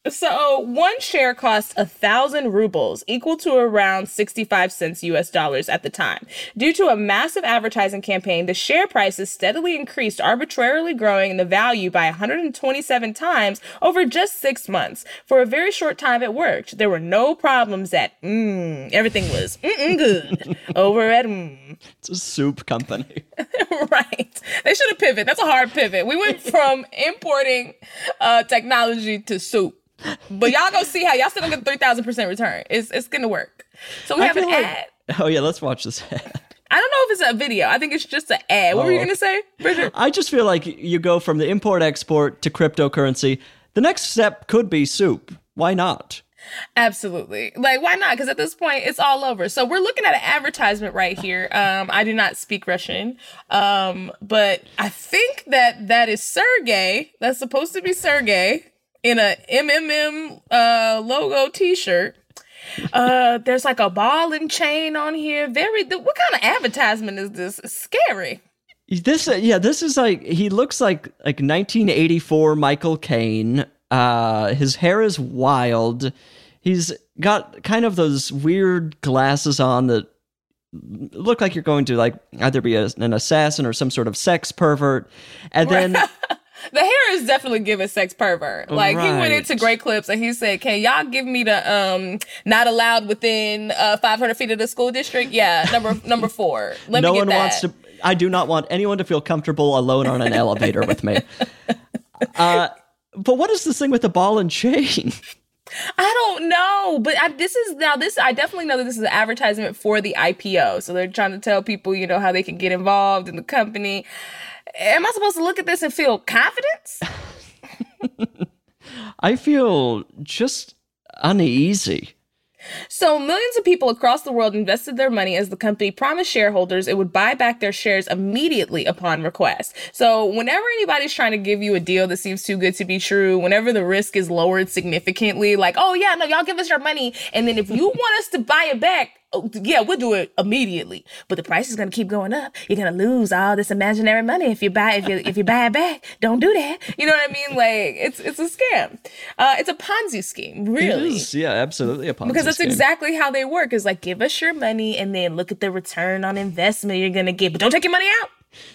so one share cost a thousand rubles, equal to around 65 cents US dollars at the time. Due to a massive advertising campaign, the share prices steadily increased, arbitrarily growing in the value by 127 times over just six months. For a very short time, it worked. There were no problems at mm, everything was mm-mm good [laughs] over at mm. it's a soup company. [laughs] right. They should have pivoted. That's a hard pivot. We went from [laughs] importing uh, technology to soup. But y'all go see how y'all still gonna get three thousand percent return. It's it's gonna work. So we I have an like- ad. Oh yeah, let's watch this. Ad. I don't know if it's a video. I think it's just an ad. What were you Oh, gonna say, Bridger? I just feel like you go from the import export to cryptocurrency. The next step could be soup. Why not? Absolutely. Like, why not? Because at this point, it's all over. So we're looking at an advertisement right here. Um, I do not speak Russian, um, but I think that that is Sergey. That's supposed to be Sergey in a MMM uh, logo T-shirt. Uh, there's like a ball and chain on here. Very. What kind of advertisement is this? It's scary. This, uh, yeah, this is like he looks like like 1984 Michael Caine. Uh, his hair is wild. He's got kind of those weird glasses on that look like you're going to like either be a, an assassin or some sort of sex pervert. And then [laughs] The hair is definitely giving sex pervert. Like he went into Great Clips and he said, "Can y'all give me the um not allowed within uh 500 feet of the school district? Yeah, number [laughs] number four. Let no me get one that. wants to. I do not want anyone to feel comfortable alone on an [laughs] elevator with me. Uh, but what is this thing with the ball and chain? [laughs] I don't know, but I, this is now this. I definitely know that this is an advertisement for the IPO. So they're trying to tell people, you know, how they can get involved in the company. Am I supposed to look at this and feel confidence? I feel just uneasy. So, millions of people across the world invested their money as the company promised shareholders it would buy back their shares immediately upon request. So, whenever anybody's trying to give you a deal that seems too good to be true, whenever the risk is lowered significantly, like, oh, yeah, no, y'all give us your money. And then if you want us to buy it back, oh, yeah, we'll do it immediately. But the price is going to keep going up. You're going to lose all this imaginary money if you buy if you if you buy it back. Don't do that. You know what I mean? Like it's it's a scam. Uh, it's a Ponzi scheme, really It is, yeah, absolutely a Ponzi because that's scheme. exactly how they work is like give us your money and then look at the return on investment you're gonna get but don't take your money out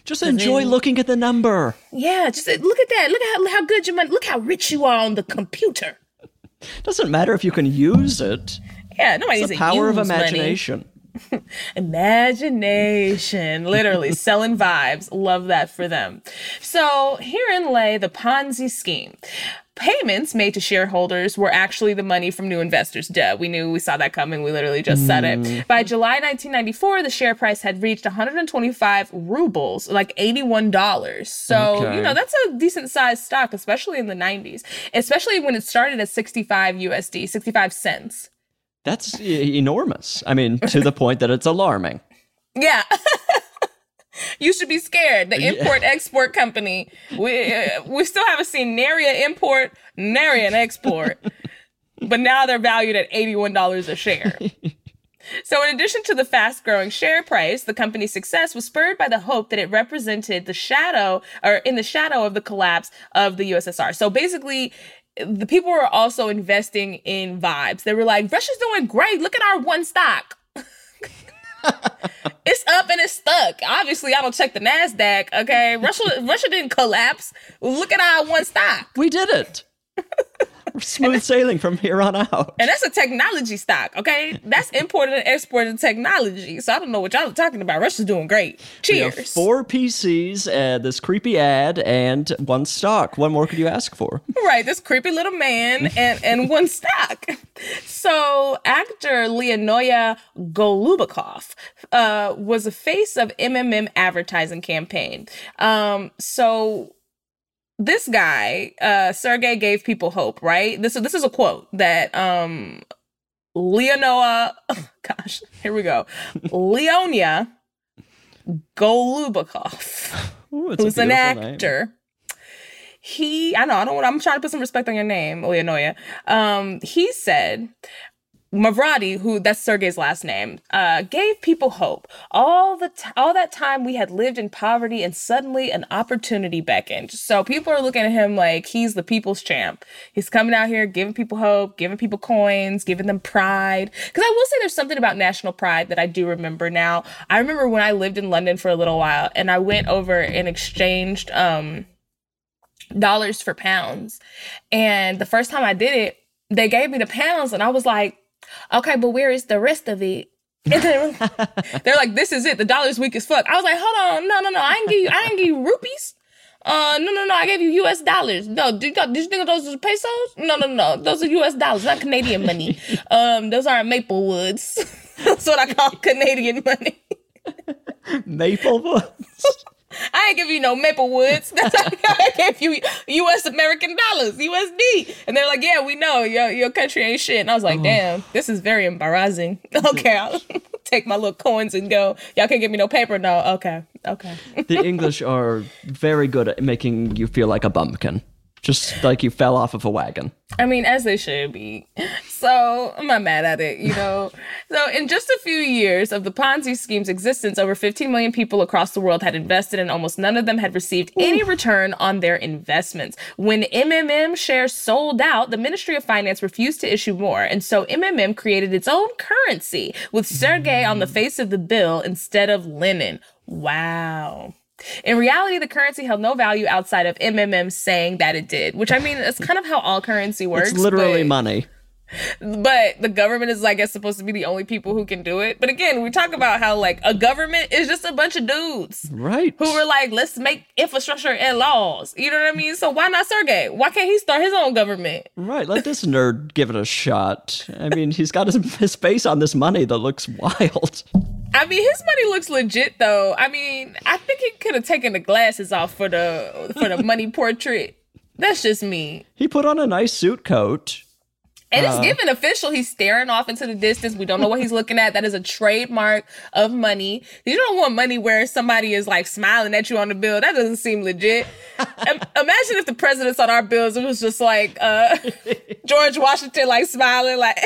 Just enjoy then- looking at the number. yeah just uh, look at that look at how, how good your money look how rich you are on the computer Doesn't matter if you can use it. Yeah nobody It's needs the power of imagination. [laughs] imagination literally [laughs] selling vibes. Love that for them. So herein lay the ponzi scheme. Payments made to shareholders were actually the money from new investors. Duh we knew we saw that coming. We literally just said it. Mm. By july 1994 the share price had reached 125 rubles like 81 dollars. So Okay. you know that's a decent sized stock especially in the 90s especially when it started at 65 usd 65 cents That's enormous. I mean, to the point that it's alarming. Yeah. [laughs] you should be scared. The import export company. We uh, we still haven't seen nary an import, nary an export. but now they're valued at $81 a share. So, in addition to the fast growing share price, the company's success was spurred by the hope that it represented the shadow or in the shadow of the collapse of the USSR. So, basically, the people were also investing in vibes. They were like, Russia's doing great. Look at our one stock. [laughs] it's up and it's stuck. Obviously, I don't check the Nasdaq. Okay, Russia, Russia didn't collapse. Look at our one stock, We did it. [laughs] Smooth sailing from here on out. and that's a technology stock. Okay, that's imported and exported technology. So I don't know what y'all are talking about. Russia's doing great. We have Cheers. four PCs, uh, this creepy ad, and one stock. What more could you ask for? Right, this creepy little man and, and [laughs] one stock. So, actor Leonoya Golubakov uh, was a face of MMM advertising campaign. Um, so, this guy, uh, Sergey, gave people hope. Right. This this is a quote that um, Leonoa. [laughs] gosh, here we go. Leonia Golubakov [laughs] Ooh, who's an beautiful name. actor. He, I know, I don't want, I'm trying to put some respect on your name, Leonoya. Um, he said, Mavrodi, who that's Sergey's last name, uh, gave people hope. All the t- all that time we had lived in poverty, and suddenly an opportunity beckoned. So people are looking at him like he's the people's champ. He's coming out here giving people hope, giving people coins, giving them pride. Because I will say there's something about national pride that I do remember now. I remember when I lived in London for a little while, and I went over and exchanged um, dollars for pounds. And the first time I did it, they gave me the pounds, and I was like, okay, but where is the rest of it? [laughs] They're like, this is it. The dollar's weak as fuck. I was like, hold on, no, no, no. I didn't give you, I didn't give you rupees. Uh, no, no, no. I gave you U.S. dollars. No, did, you- did you think those are pesos? No, no, no. Those are U.S. dollars, not Canadian money. [laughs] Um, those are Maple Woods. [laughs] That's what I call Canadian money. Maplewood. I ain't give you no Maple Woods. That's [laughs] how I gave you U.S. American dollars, USD. And they're like, yeah, we know your your country ain't shit. And I was like, uh-huh. damn, this is very embarrassing. [laughs] Okay, I'll [laughs] take my little coins and go. Y'all can't give me no paper. No, okay, okay. the English are very good at making you feel like a bumpkin. Just like you fell off of a wagon. I mean, as they should be. So I'm not mad at it, you know. [laughs] so in just a few years of the Ponzi scheme's existence, over 15 million people across the world had invested, and almost none of them had received any return on their investments. When MMM shares sold out, the Ministry of Finance refused to issue more, and so MMM created its own currency with Sergey on the mm. face of the bill instead of Lenin. Wow. In reality, the currency held no value outside of MMM saying that it did, which I mean, that's kind of how all currency works. It's literally but, money. But the government is, I guess, supposed to be the only people who can do it. But again, we talk about how like a government is just a bunch of dudes Right. who were like, let's make infrastructure and laws. You know what I mean? So why not Sergey? Why can't he start his own government? Right, let this nerd give it a shot. I mean, he's got his, his face on this money that looks wild. I mean, his money looks legit though. I mean, I think he could have taken the glasses off for the for the money [laughs] portrait. That's just me. He put on a nice suit coat. And Uh. it's given official. He's staring off into the distance. We don't know what he's looking at. That is a trademark of money. You don't want money where somebody is like smiling at you on the bill. That doesn't seem legit. [laughs] Imagine if the presidents on our bills, it was just like uh, [laughs] George Washington, like smiling, like.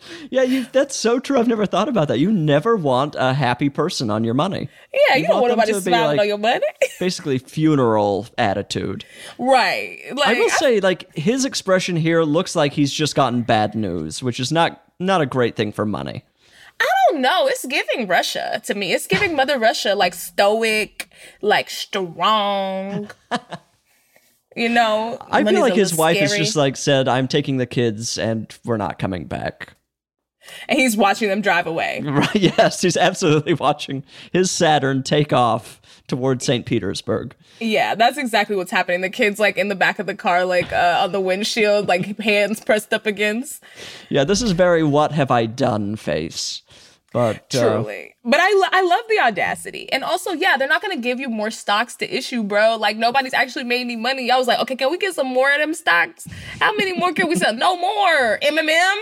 [laughs] Yeah, you, that's so true. I've never thought about that. You never want a happy person on your money. yeah, you, don't want to be, smiling like, on your money. [laughs] Basically, funeral attitude. right. Like, I will say, like, his expression here looks like he's just gotten bad news, which is not not a great thing for money. I don't know. It's giving Russia to me. It's giving Mother [laughs] Russia like stoic, like strong. You know, I feel like his wife has just like said, "I'm taking the kids, and we're not coming back." [laughs] and he's watching them drive away. [laughs] Right? Yes, he's absolutely watching his Saturn take off towards St. Petersburg. Yeah, that's exactly what's happening. The kids like in the back of the car, like uh, on the windshield, like [laughs] hands pressed up against. Yeah, this is very "What have I done?" face. But uh, Truly. But I, lo- I love the audacity. And also, yeah, they're not going to give you more stocks to issue, bro. Like, nobody's actually made any money. I was like, okay, can we get some more of them stocks? How many more can we sell? No more. MMM?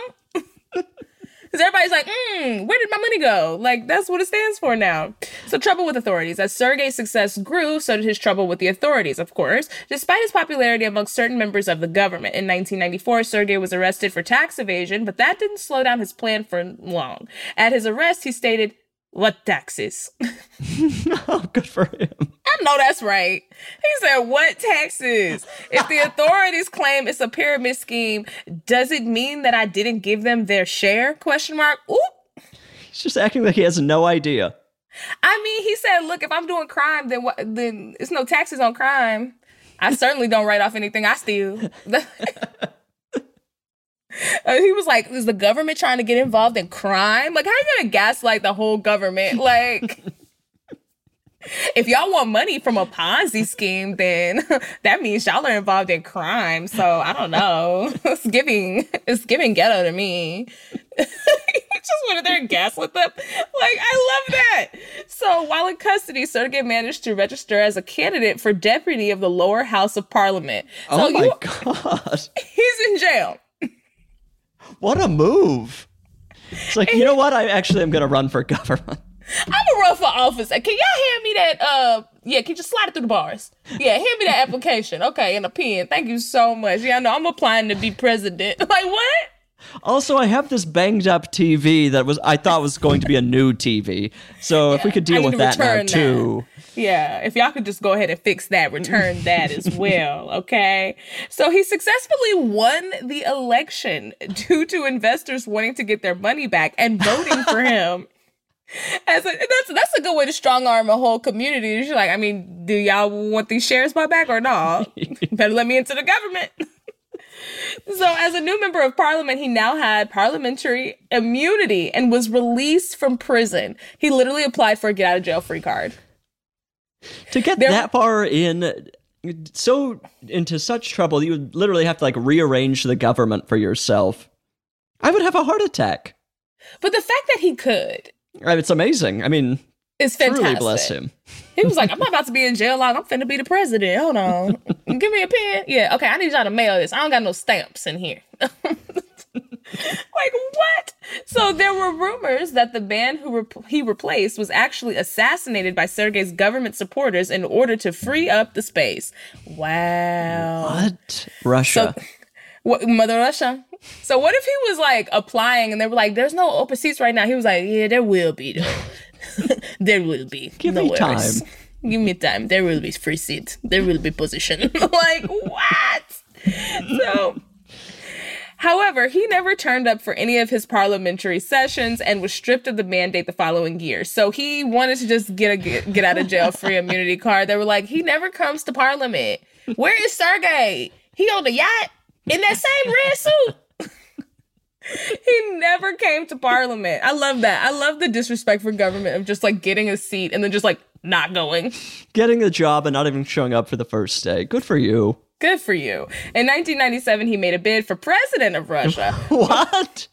Because everybody's like, hmm, where did my money go? Like, that's what it stands for now. So, trouble with authorities. As Sergey's success grew, so did his trouble with the authorities, of course. Despite his popularity amongst certain members of the government. In 1994, Sergey was arrested for tax evasion, but that didn't slow down his plan for long. At his arrest, he stated, What taxes? [laughs] oh, good for him. I know that's right. He said, What taxes? If the [laughs] authorities claim it's a pyramid scheme, does it mean that I didn't give them their share? Question mark. Oop. He's just acting like he has no idea. I mean, he said, "Look, if I'm doing crime, then what? Then it's no taxes on crime. I certainly don't write off anything I steal." [laughs] Uh, he was like, "Is the government trying to get involved in crime? Like, how you gonna gaslight the whole government? [laughs] Like." If y'all want money from a Ponzi scheme, then [laughs] that means y'all are involved in crime. So I don't know. [laughs] It's giving it's giving ghetto to me. just went in there and gaslit them. Like, I love that. So while in custody, Sergey managed to register as a candidate for deputy of the lower house of parliament. So Oh my you- god. he's in jail. What a move. It's like, you know what? I actually am going to run for government. I'm gonna run for office. Can y'all hand me that? Uh, yeah, can you just slide it through the bars? Yeah, hand me that application. Okay, and a pen. Thank you so much. Yeah, I know I'm applying to be president. [laughs] Like what? Also, I have this banged up TV that was I thought was going to be a new TV. So if we could deal with that now that. too. Yeah, if y'all could just go ahead and fix that, return that as [laughs] well, okay? So he successfully won the election due to investors wanting to get their money back and voting for [laughs] him. As a, that's that's a good way to strong arm a whole community. You're like, I mean, do y'all want these shares bought back or not? [laughs] Better let me into the government. so, as a new member of parliament, he now had parliamentary immunity and was released from prison. He literally applied for a get out of jail free card. To get There- that far in so into such trouble, you would literally have to like rearrange the government for yourself. I would have a heart attack. But the fact that he could, It's amazing. I mean, It's Truly fantastic. bless him. He was like, [laughs] I'm not about to be in jail long. I'm finna be the president. Hold on. Give me a pen. Yeah, okay, I need y'all to mail this. I don't got no stamps in here. [laughs] [laughs] like, what? So there were rumors that the man who he replaced was actually assassinated by Sergei's government supporters in order to free up the space. Wow. What? Russia. [laughs] What, Mother Russia. So what if he was like applying and they were like, "There's no open seats right now." He was like, "Yeah, there will be though. [laughs] there will be. Give no me worries. time." Give me time. There will be free seat. There will be position." like what? So. However, he never turned up for any of his parliamentary sessions and was stripped of the mandate the following year. So he wanted to just get a get, get out of jail free immunity card. They were like, he never comes to parliament. Where is Sergey? He on the yacht in that same red suit. [laughs] he never came to parliament. I love that. I love the disrespect for government of just like getting a seat and then just like not going. Getting a job and not even showing up for the first day. Good for you. Good for you. In 1997, he made a bid for president of Russia. [laughs] What?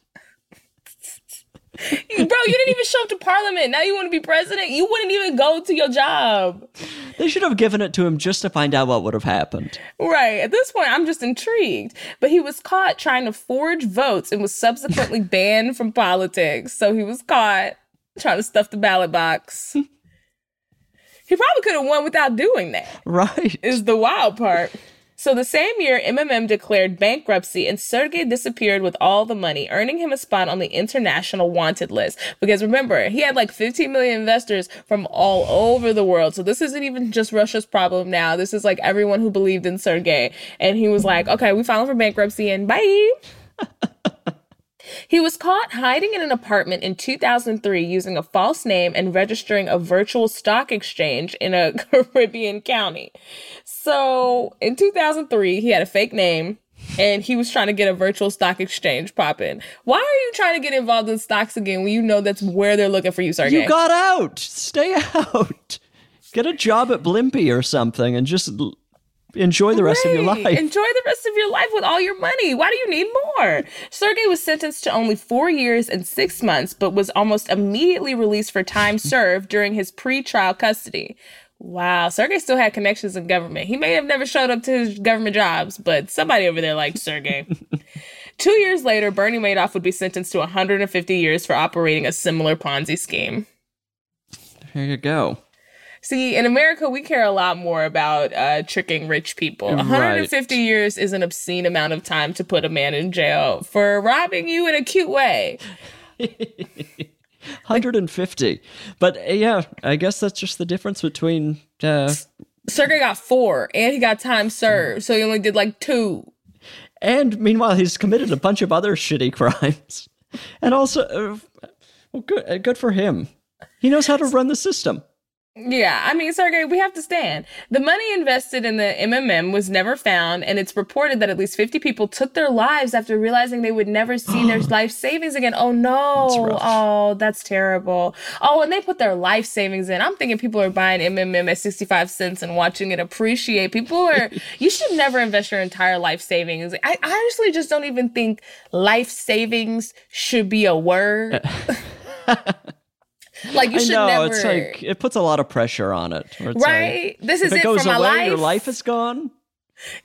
Bro, you didn't even show up to parliament. Now you want to be president? You wouldn't even go to your job. They should have given it to him just to find out what would have happened. Right. At this point, I'm just intrigued. But he was caught trying to forge votes and was subsequently [laughs] banned from politics. So he was caught trying to stuff the ballot box. [laughs] he probably could have won without doing that, Right. is the wild part. So the same year, MMM declared bankruptcy and Sergey disappeared with all the money, earning him a spot on the international wanted list. Because remember, he had like 15 million investors from all over the world. So this isn't even just Russia's problem now. This is like everyone who believed in Sergey. And he was like, okay, we filed for bankruptcy and bye. [laughs] He was caught hiding in an apartment in 2003 using a false name and registering a virtual stock exchange in a [laughs] Caribbean county. So in 2003, he had a fake name and he was trying to get a virtual stock exchange popping. Why are you trying to get involved in stocks again when you know that's where they're looking for you, Sergey? You got out. Stay [laughs] out. Get a job at Blimpie or something and just enjoy the rest of your life. Enjoy the rest of your life with all your money. Why do you need more? Sergey was sentenced to only four years and six months, but was almost immediately released for time [laughs] served during his pre-trial custody. Wow, Sergey still had connections in government. He may have never showed up to his government jobs, but somebody over there liked Sergey. [laughs] Two years later, Bernie Madoff would be sentenced to 150 years for operating a similar Ponzi scheme. Here you go. See, in America, we care a lot more about uh, tricking rich people. 150 years is an obscene amount of time to put a man in jail for robbing you in a cute way. [laughs] 150. But uh, yeah, I guess that's just the difference between uh, Sergey got four, and he got time served, so he only did like two. and meanwhile he's committed a bunch of other shitty crimes. [laughs] And also uh, well good uh, good for him. He knows how to run the system. Yeah, I mean, Sergey, we have to stand. The money invested in the MMM was never found, and it's reported that at least 50 people took their lives after realizing they would never see their [gasps] life savings again. Oh no. rough. oh, that's terrible. Oh, and they put their life savings in. I'm thinking people are buying MMM at 65 cents and watching it appreciate. People are, [laughs] you should never invest your entire life savings. I honestly just don't even think life savings should be a word. [laughs] [laughs] like, you should I know never. it's like it puts a lot of pressure on it. Right? like, This is if it it goes for my away, life. your life is gone.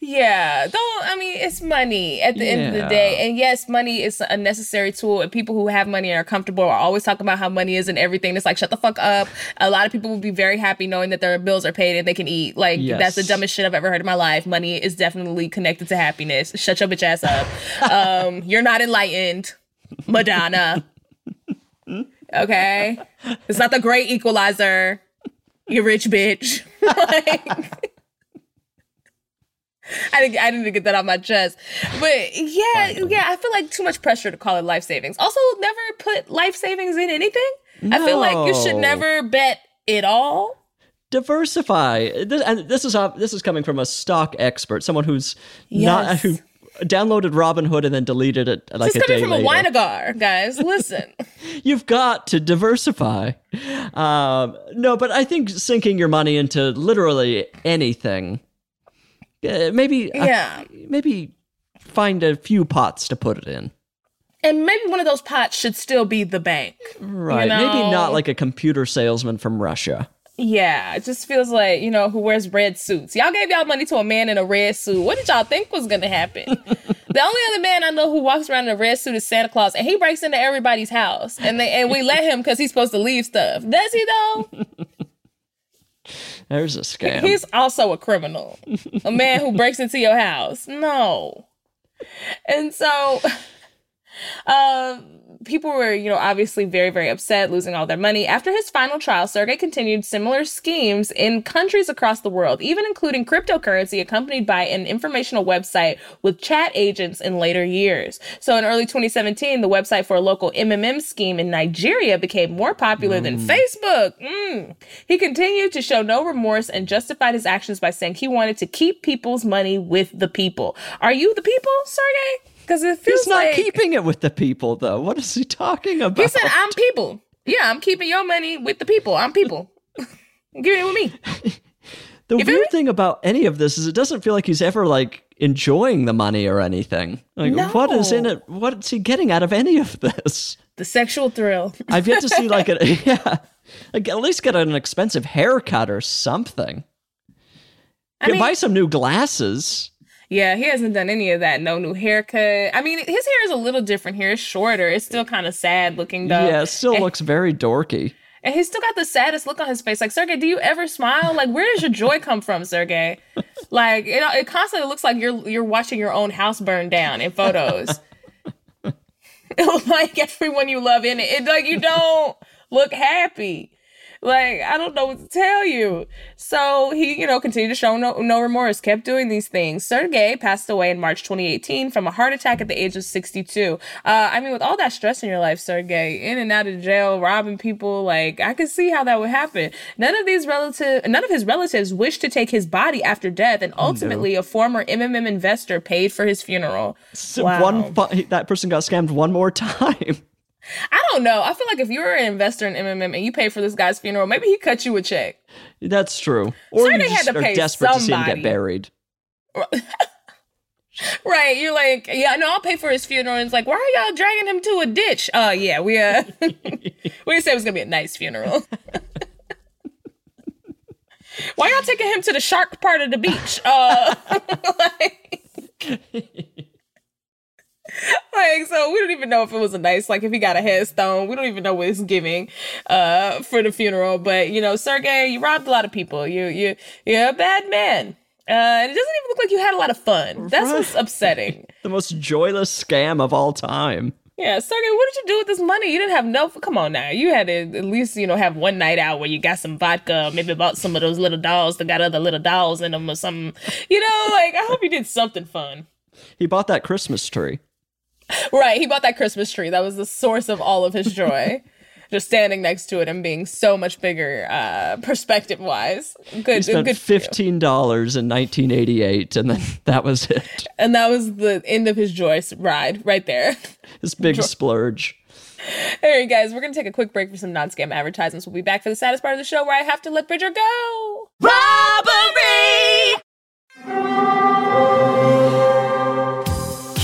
Yeah, don't. I mean, it's money at the end of the day, and yes, money is a necessary tool. And people who have money and are comfortable are always talking about how money is and everything. It's like shut the fuck up. A lot of people will be very happy knowing that their bills are paid and they can eat. Like that's the dumbest shit I've ever heard in my life. Money is definitely connected to happiness. Shut your bitch ass up. [laughs] um, you're not enlightened, Madonna. [laughs] Okay, it's not the great equalizer. You rich bitch. [laughs] like, I didn't, I didn't get that off my chest. But yeah, yeah, I feel like too much pressure to call it life savings. Also, never put life savings in anything. I feel like you should never bet it all. Diversify. This, and this is this is coming from a stock expert, someone who's not who downloaded Robinhood and then deleted it like This a day coming from later. a Winegar, guys. Listen. [laughs] You've got to diversify. Um, no, but I think sinking your money into literally anything, uh, maybe uh, Yeah. maybe find a few pots to put it in. And maybe one of those pots should still be the bank. Right. know? Maybe not like a computer salesman from Russia. Yeah, it just feels like, you know, who wears red suits. Y'all gave y'all money to a man in a red suit. What did y'all think was gonna happen? [laughs] the only other man I know who walks around in a red suit is Santa Claus, and he breaks into everybody's house. And they and we let him because he's supposed to leave stuff. Does he though? [laughs] There's a scam. He's also a criminal. a man who breaks into your house. No. And so [laughs] uh, people were, you know, obviously very, very upset, losing all their money. After his final trial, Sergey continued similar schemes in countries across the world, even including cryptocurrency accompanied by an informational website with chat agents in later years. So in early 2017, the website for a local MMM scheme in Nigeria became more popular than Facebook. Mm. He continued to show no remorse and justified his actions by saying he wanted to keep people's money with the people. Are you the people, Sergey? Because it feels He's not like keeping it with the people, though. What is he talking about? he said, "I'm people. Yeah, I'm keeping your money with the people. I'm people. [laughs] Give it with me." [laughs] the you weird thing about any of this is it doesn't feel like he's ever like enjoying the money or anything. Like, what is in it? What is he getting out of any of this? The sexual thrill. I've yet to see like [laughs] a yeah, like at least get an expensive haircut or something. I mean, buy some new glasses. Yeah, he hasn't done any of that. No new haircut. I mean, his hair is a little different here. It's shorter. It's still kind of sad looking though. yeah, it still and, looks very dorky. and he's still got the saddest look on his face. Like Sergey, do you ever smile? Like, where does your joy come from, Sergey? Like, it, it constantly looks like you're you're watching your own house burn down in photos. [laughs] like everyone you love in it. it like you don't look happy. Like I don't know what to tell you. So he, you know, continued to show no, no remorse, kept doing these things. Sergey passed away in March 2018 from a heart attack at the age of 62. Uh, I mean, with all that stress in your life, Sergey, in and out of jail, robbing people, like I could see how that would happen. None of these relative, none of his relatives wished to take his body after death, and ultimately, a former MMM investor paid for his funeral. So Wow. One that person got scammed one more [laughs] time. I don't know. I feel like if you're an investor in MMM and you pay for this guy's funeral, maybe he cut you a check. That's true. Or Sure, you just to are pay desperate to see him get buried. [laughs] Right. You're like, yeah, no, I'll pay for his funeral. And it's like, why are y'all dragging him to a ditch? Uh yeah, we uh [laughs] we say it was gonna be a nice funeral. [laughs] why y'all taking him to the shark part of the beach? Uh like, [laughs] like, so we don't even know if it was a nice, like if he got a headstone. We don't even know what it's giving uh for the funeral. But you know, Sergey, you robbed a lot of people. You you you're a bad man. Uh, and it doesn't even look like you had a lot of fun. That's what's [laughs] upsetting. The most joyless scam of all time. Yeah, Sergey, what did you do with this money? You didn't have no. Come on now, you had to at least you know have one night out where you got some vodka, maybe bought some of those little dolls that got other little dolls in them or something. You know, like I hope you did something fun. He bought that Christmas tree. Right, he bought that Christmas tree. That was the source of all of his joy. [laughs] Just standing next to it and being so much bigger, uh, perspective wise. Good, He spent good. fifteen dollars in nineteen eighty eight, and then [laughs] that was it. And that was the end of his joy ride right there. [laughs] His big splurge. All right, guys, we're going to take a quick break for some non scam advertisements. We'll be back for the saddest part of the show where I have to let Bridger go.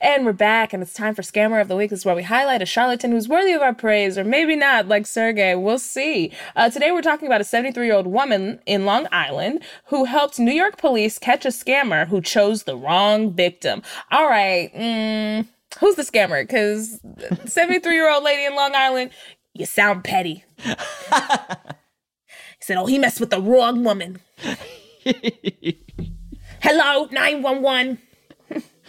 we're back, and it's time for Scammer of the Week. This is where we highlight a charlatan who's worthy of our praise, or maybe not, like Sergey. We'll see. Uh, today, we're talking about a 73 year old woman in Long Island who helped New York police catch a scammer who chose the wrong victim. All right. Mm, Who's the scammer? Because [laughs] 73 year old lady in Long Island, you sound petty. [laughs] he said, Oh, he messed with the wrong woman. [laughs] Hello, 911.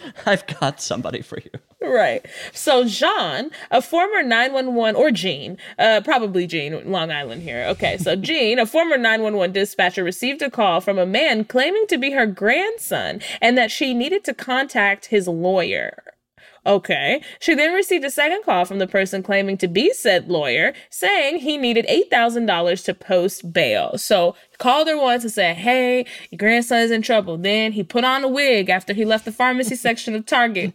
[laughs] I've got somebody for you. Right. So Jean, a former 911 or Jean, uh, probably Jean, Long Island here. Okay. So [laughs] Jean, a former 911 dispatcher, received a call from a man claiming to be her grandson and that she needed to contact his lawyer. Okay. She then received a second call from the person claiming to be said lawyer saying he needed $8,000 to post bail. So called her once and said, Hey, your grandson is in trouble. Then he put on a wig after he left the pharmacy [laughs] section of Target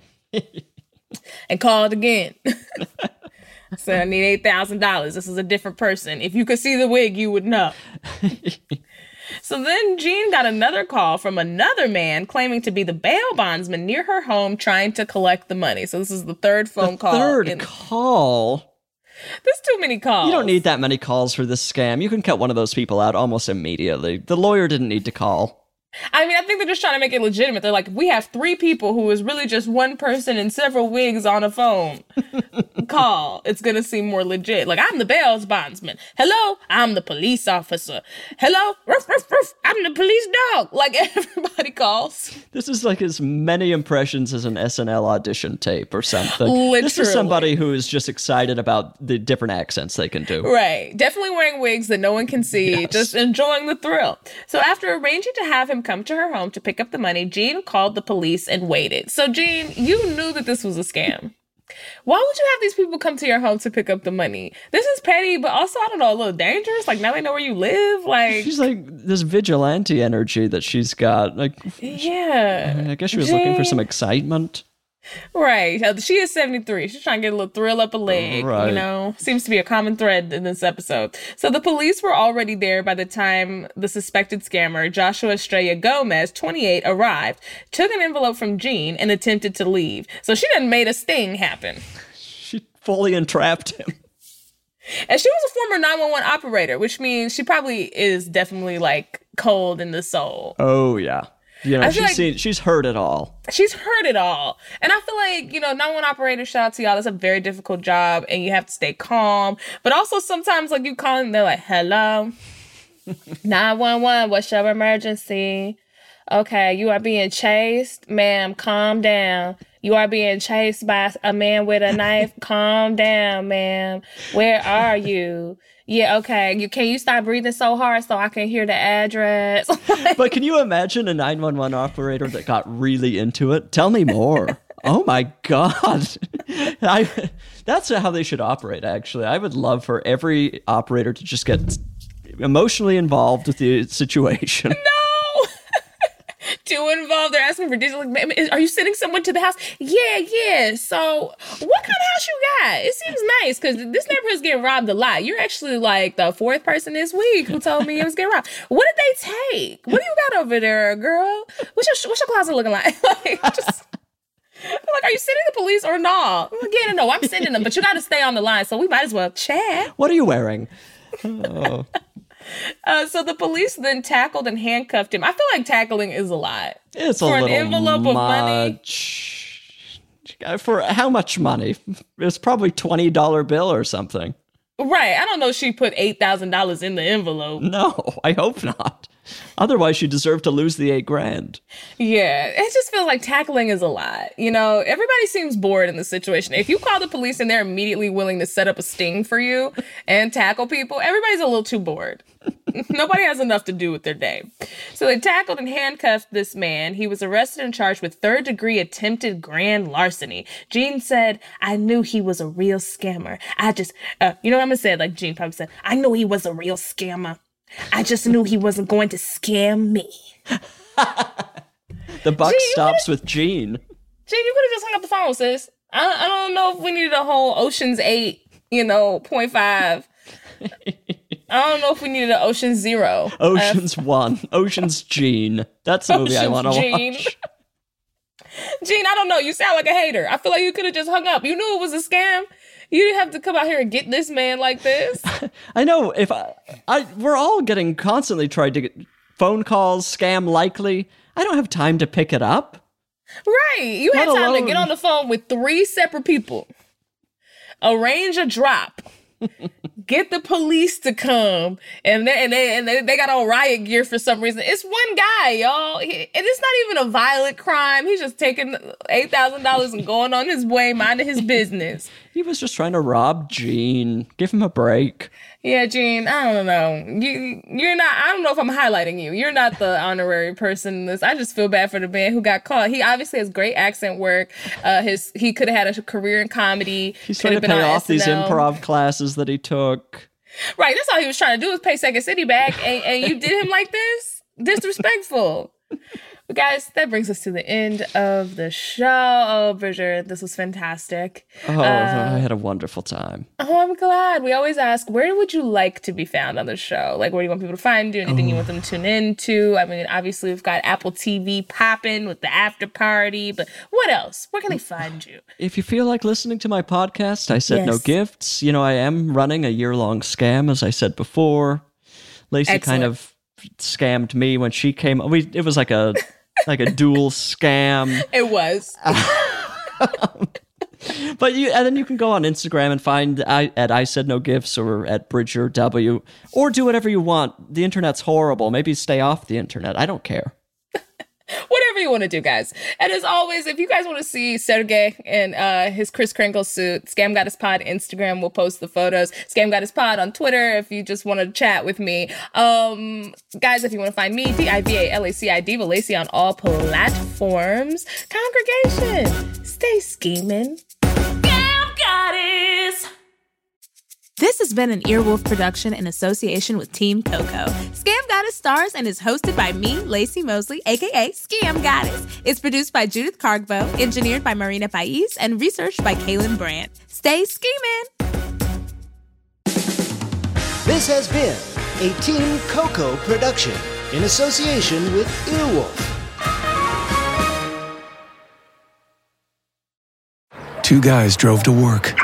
and called again. [laughs] said, I need $8,000. This is a different person. If you could see the wig, you would know. [laughs] So then Jean got another call from another man claiming to be the bail bondsman near her home trying to collect the money. So this is the third phone the call. Third in- call. There's too many calls. You don't need that many calls for this scam. You can cut one of those people out almost immediately. The lawyer didn't need to call. I mean, I think they're just trying to make it legitimate. They're like, we have three people who is really just one person and several wigs on a phone. [laughs] Call. It's gonna seem more legit. Like, I'm the bail's bondsman. Hello, I'm the police officer. Hello, ruff, ruff, ruff, I'm the police dog. Like [laughs] everybody calls. This is like as many impressions as an SNL audition tape or something. This is somebody who is just excited about the different accents they can do. Right. Definitely wearing wigs that no one can see, Yes. just enjoying the thrill. So after arranging to have him come to her home to pick up the money, Jean called the police and waited. So Jean, you knew that this was a scam. Why would you have these people come to your home to pick up the money? This is petty, but also I don't know, a little dangerous. Like now they know where you live. Like She's like this vigilante energy that she's got. Like, yeah. I guess she was looking for some excitement. Right. Uh, She is 73. She's trying to get a little thrill up a leg. Right. You know, seems to be a common thread in this episode. So the police were already there by the time the suspected scammer, Joshua Estrella Gomez, 28, arrived, took an envelope from Jean, and attempted to leave. So she done made a sting happen. She fully entrapped him. And she was a former 911 operator, which means she probably is definitely like cold in the soul. Oh yeah. You know, she's like- seen she's heard it all. she's heard it all. And I feel like, you know, 911 operator, shout out to y'all. That's a very difficult job and you have to stay calm. But also sometimes like you call them, they're like, hello, [laughs] 911, what's your emergency? Okay, you are being chased. Ma'am, calm down. You are being chased by a man with a knife. calm down, ma'am. Where are you? Yeah, okay. You can you stop breathing so hard so I can hear the address? [laughs] But can you imagine a 911 operator that got really into it? Tell me more. [laughs] oh my god. I, that's how they should operate actually. I would love for every operator to just get emotionally involved with the situation. [laughs] no. Too involved. They're asking for details. Like, are you sending someone to the house? Yeah, yeah. So, what kind of house you got? It seems nice because this neighborhood's getting robbed a lot. You're actually like the fourth person this week who told me it was getting robbed. What did they take? What do you got over there, girl? What's your what's your closet looking like? [laughs] like, just. I'm like, are you sending the police or not? Like, yeah, no, I'm sending them, but you got to stay on the line, so we might as well chat. What are you wearing? Oh. [laughs] Uh, so the police then tackled and handcuffed him. I feel like tackling is a lot. It's a For an little envelope of money? much. For how much money? It's probably twenty dollar bill or something. Right. I don't know if she put $8,000 in the envelope. No, I hope not. Otherwise, she deserved to lose the eight grand. Yeah. It just feels like tackling is a lot. You know, everybody seems bored in this situation. If you call the police and they're immediately willing to set up a sting for you and tackle people, everybody's a little too bored. Nobody has enough to do with their day. So they tackled and handcuffed this man. He was arrested and charged with third degree attempted grand larceny. Jean said, I knew he was a real scammer. I just, uh, you know what I'm going to say? Like Jean probably said, I knew he was a real scammer. I just knew he wasn't going to scam me. The buck you stops with Jean. Jean, you could have just hung up the phone, sis. I, I don't know if we needed a whole Ocean's 8, you know, 0.5. [laughs] I don't know if we needed an Ocean Zero. Ocean's One, Ocean's Jean. That's the movie I want to watch. Jean, I don't know. You sound like a hater. I feel like you could have just hung up. You knew it was a scam. You didn't have to come out here and get this man like this. [laughs] I know if I, I, we're all getting constantly tried to get phone calls, scam likely. I don't have time to pick it up. Right. You had Let time to get on the phone with three separate people, arrange a drop, get the police to come, and they and they and they, got on riot gear for some reason. It's one guy, y'all, He- and it's not even a violent crime. He's just taking eight thousand dollars and going on his way, minding his business. [laughs] He was just trying to rob Jean. Give him a break. Yeah, Jean, I don't know. You you're not I don't know if I'm highlighting you. You're not the honorary person in this. I just feel bad for the man who got caught. He obviously has great accent work. Uh his he could have had a career in comedy. He's trying to pay off these improv classes that he took. Right, that's all he was trying to do was pay Second City back and, and you did him like this? [laughs] Disrespectful. But guys, that brings us to the end of the show. Oh, Bridger, this was fantastic. Oh, I uh, had a wonderful time. Oh, I'm glad. We always ask, where would you like to be found on the show? Like, where do you want people to find you? Anything you oh. want them to tune into? I mean, obviously, we've got Apple TV popping with the after party, but what else? Where can they find you? If you feel like listening to my podcast, I said no gifts. You know, I am running a year long scam, as I said before. Laci kind of scammed me when she came. We it was like a like a dual scam. [laughs] It was. [laughs] But you and then you can go on Instagram and find I at I said no gifts or at Bridger W or do whatever you want. The internet's horrible. Maybe stay off the internet. I don't care. [laughs] Whatever you want to do, guys. And as always, if you guys want to see Sergey in uh, his Kris Kringle suit, Scam Goddess Pod Instagram will post the photos. Scam Goddess Pod on Twitter if you just want to chat with me. Um, guys, if you want to find me, D I V A L A C I Diva Laci on all platforms. Congregation, stay scheming. Scam Goddess. This has been an Earwolf production in association with Team Coco. Scam Goddess stars and is hosted by me, Laci Mosley, aka Scam Goddess. It's produced by Judith Kargbo, engineered by Marina Paiz, and researched by Kaelyn Brandt. Stay scheming! This has been a Team Coco production in association with Earwolf. Two guys drove to work.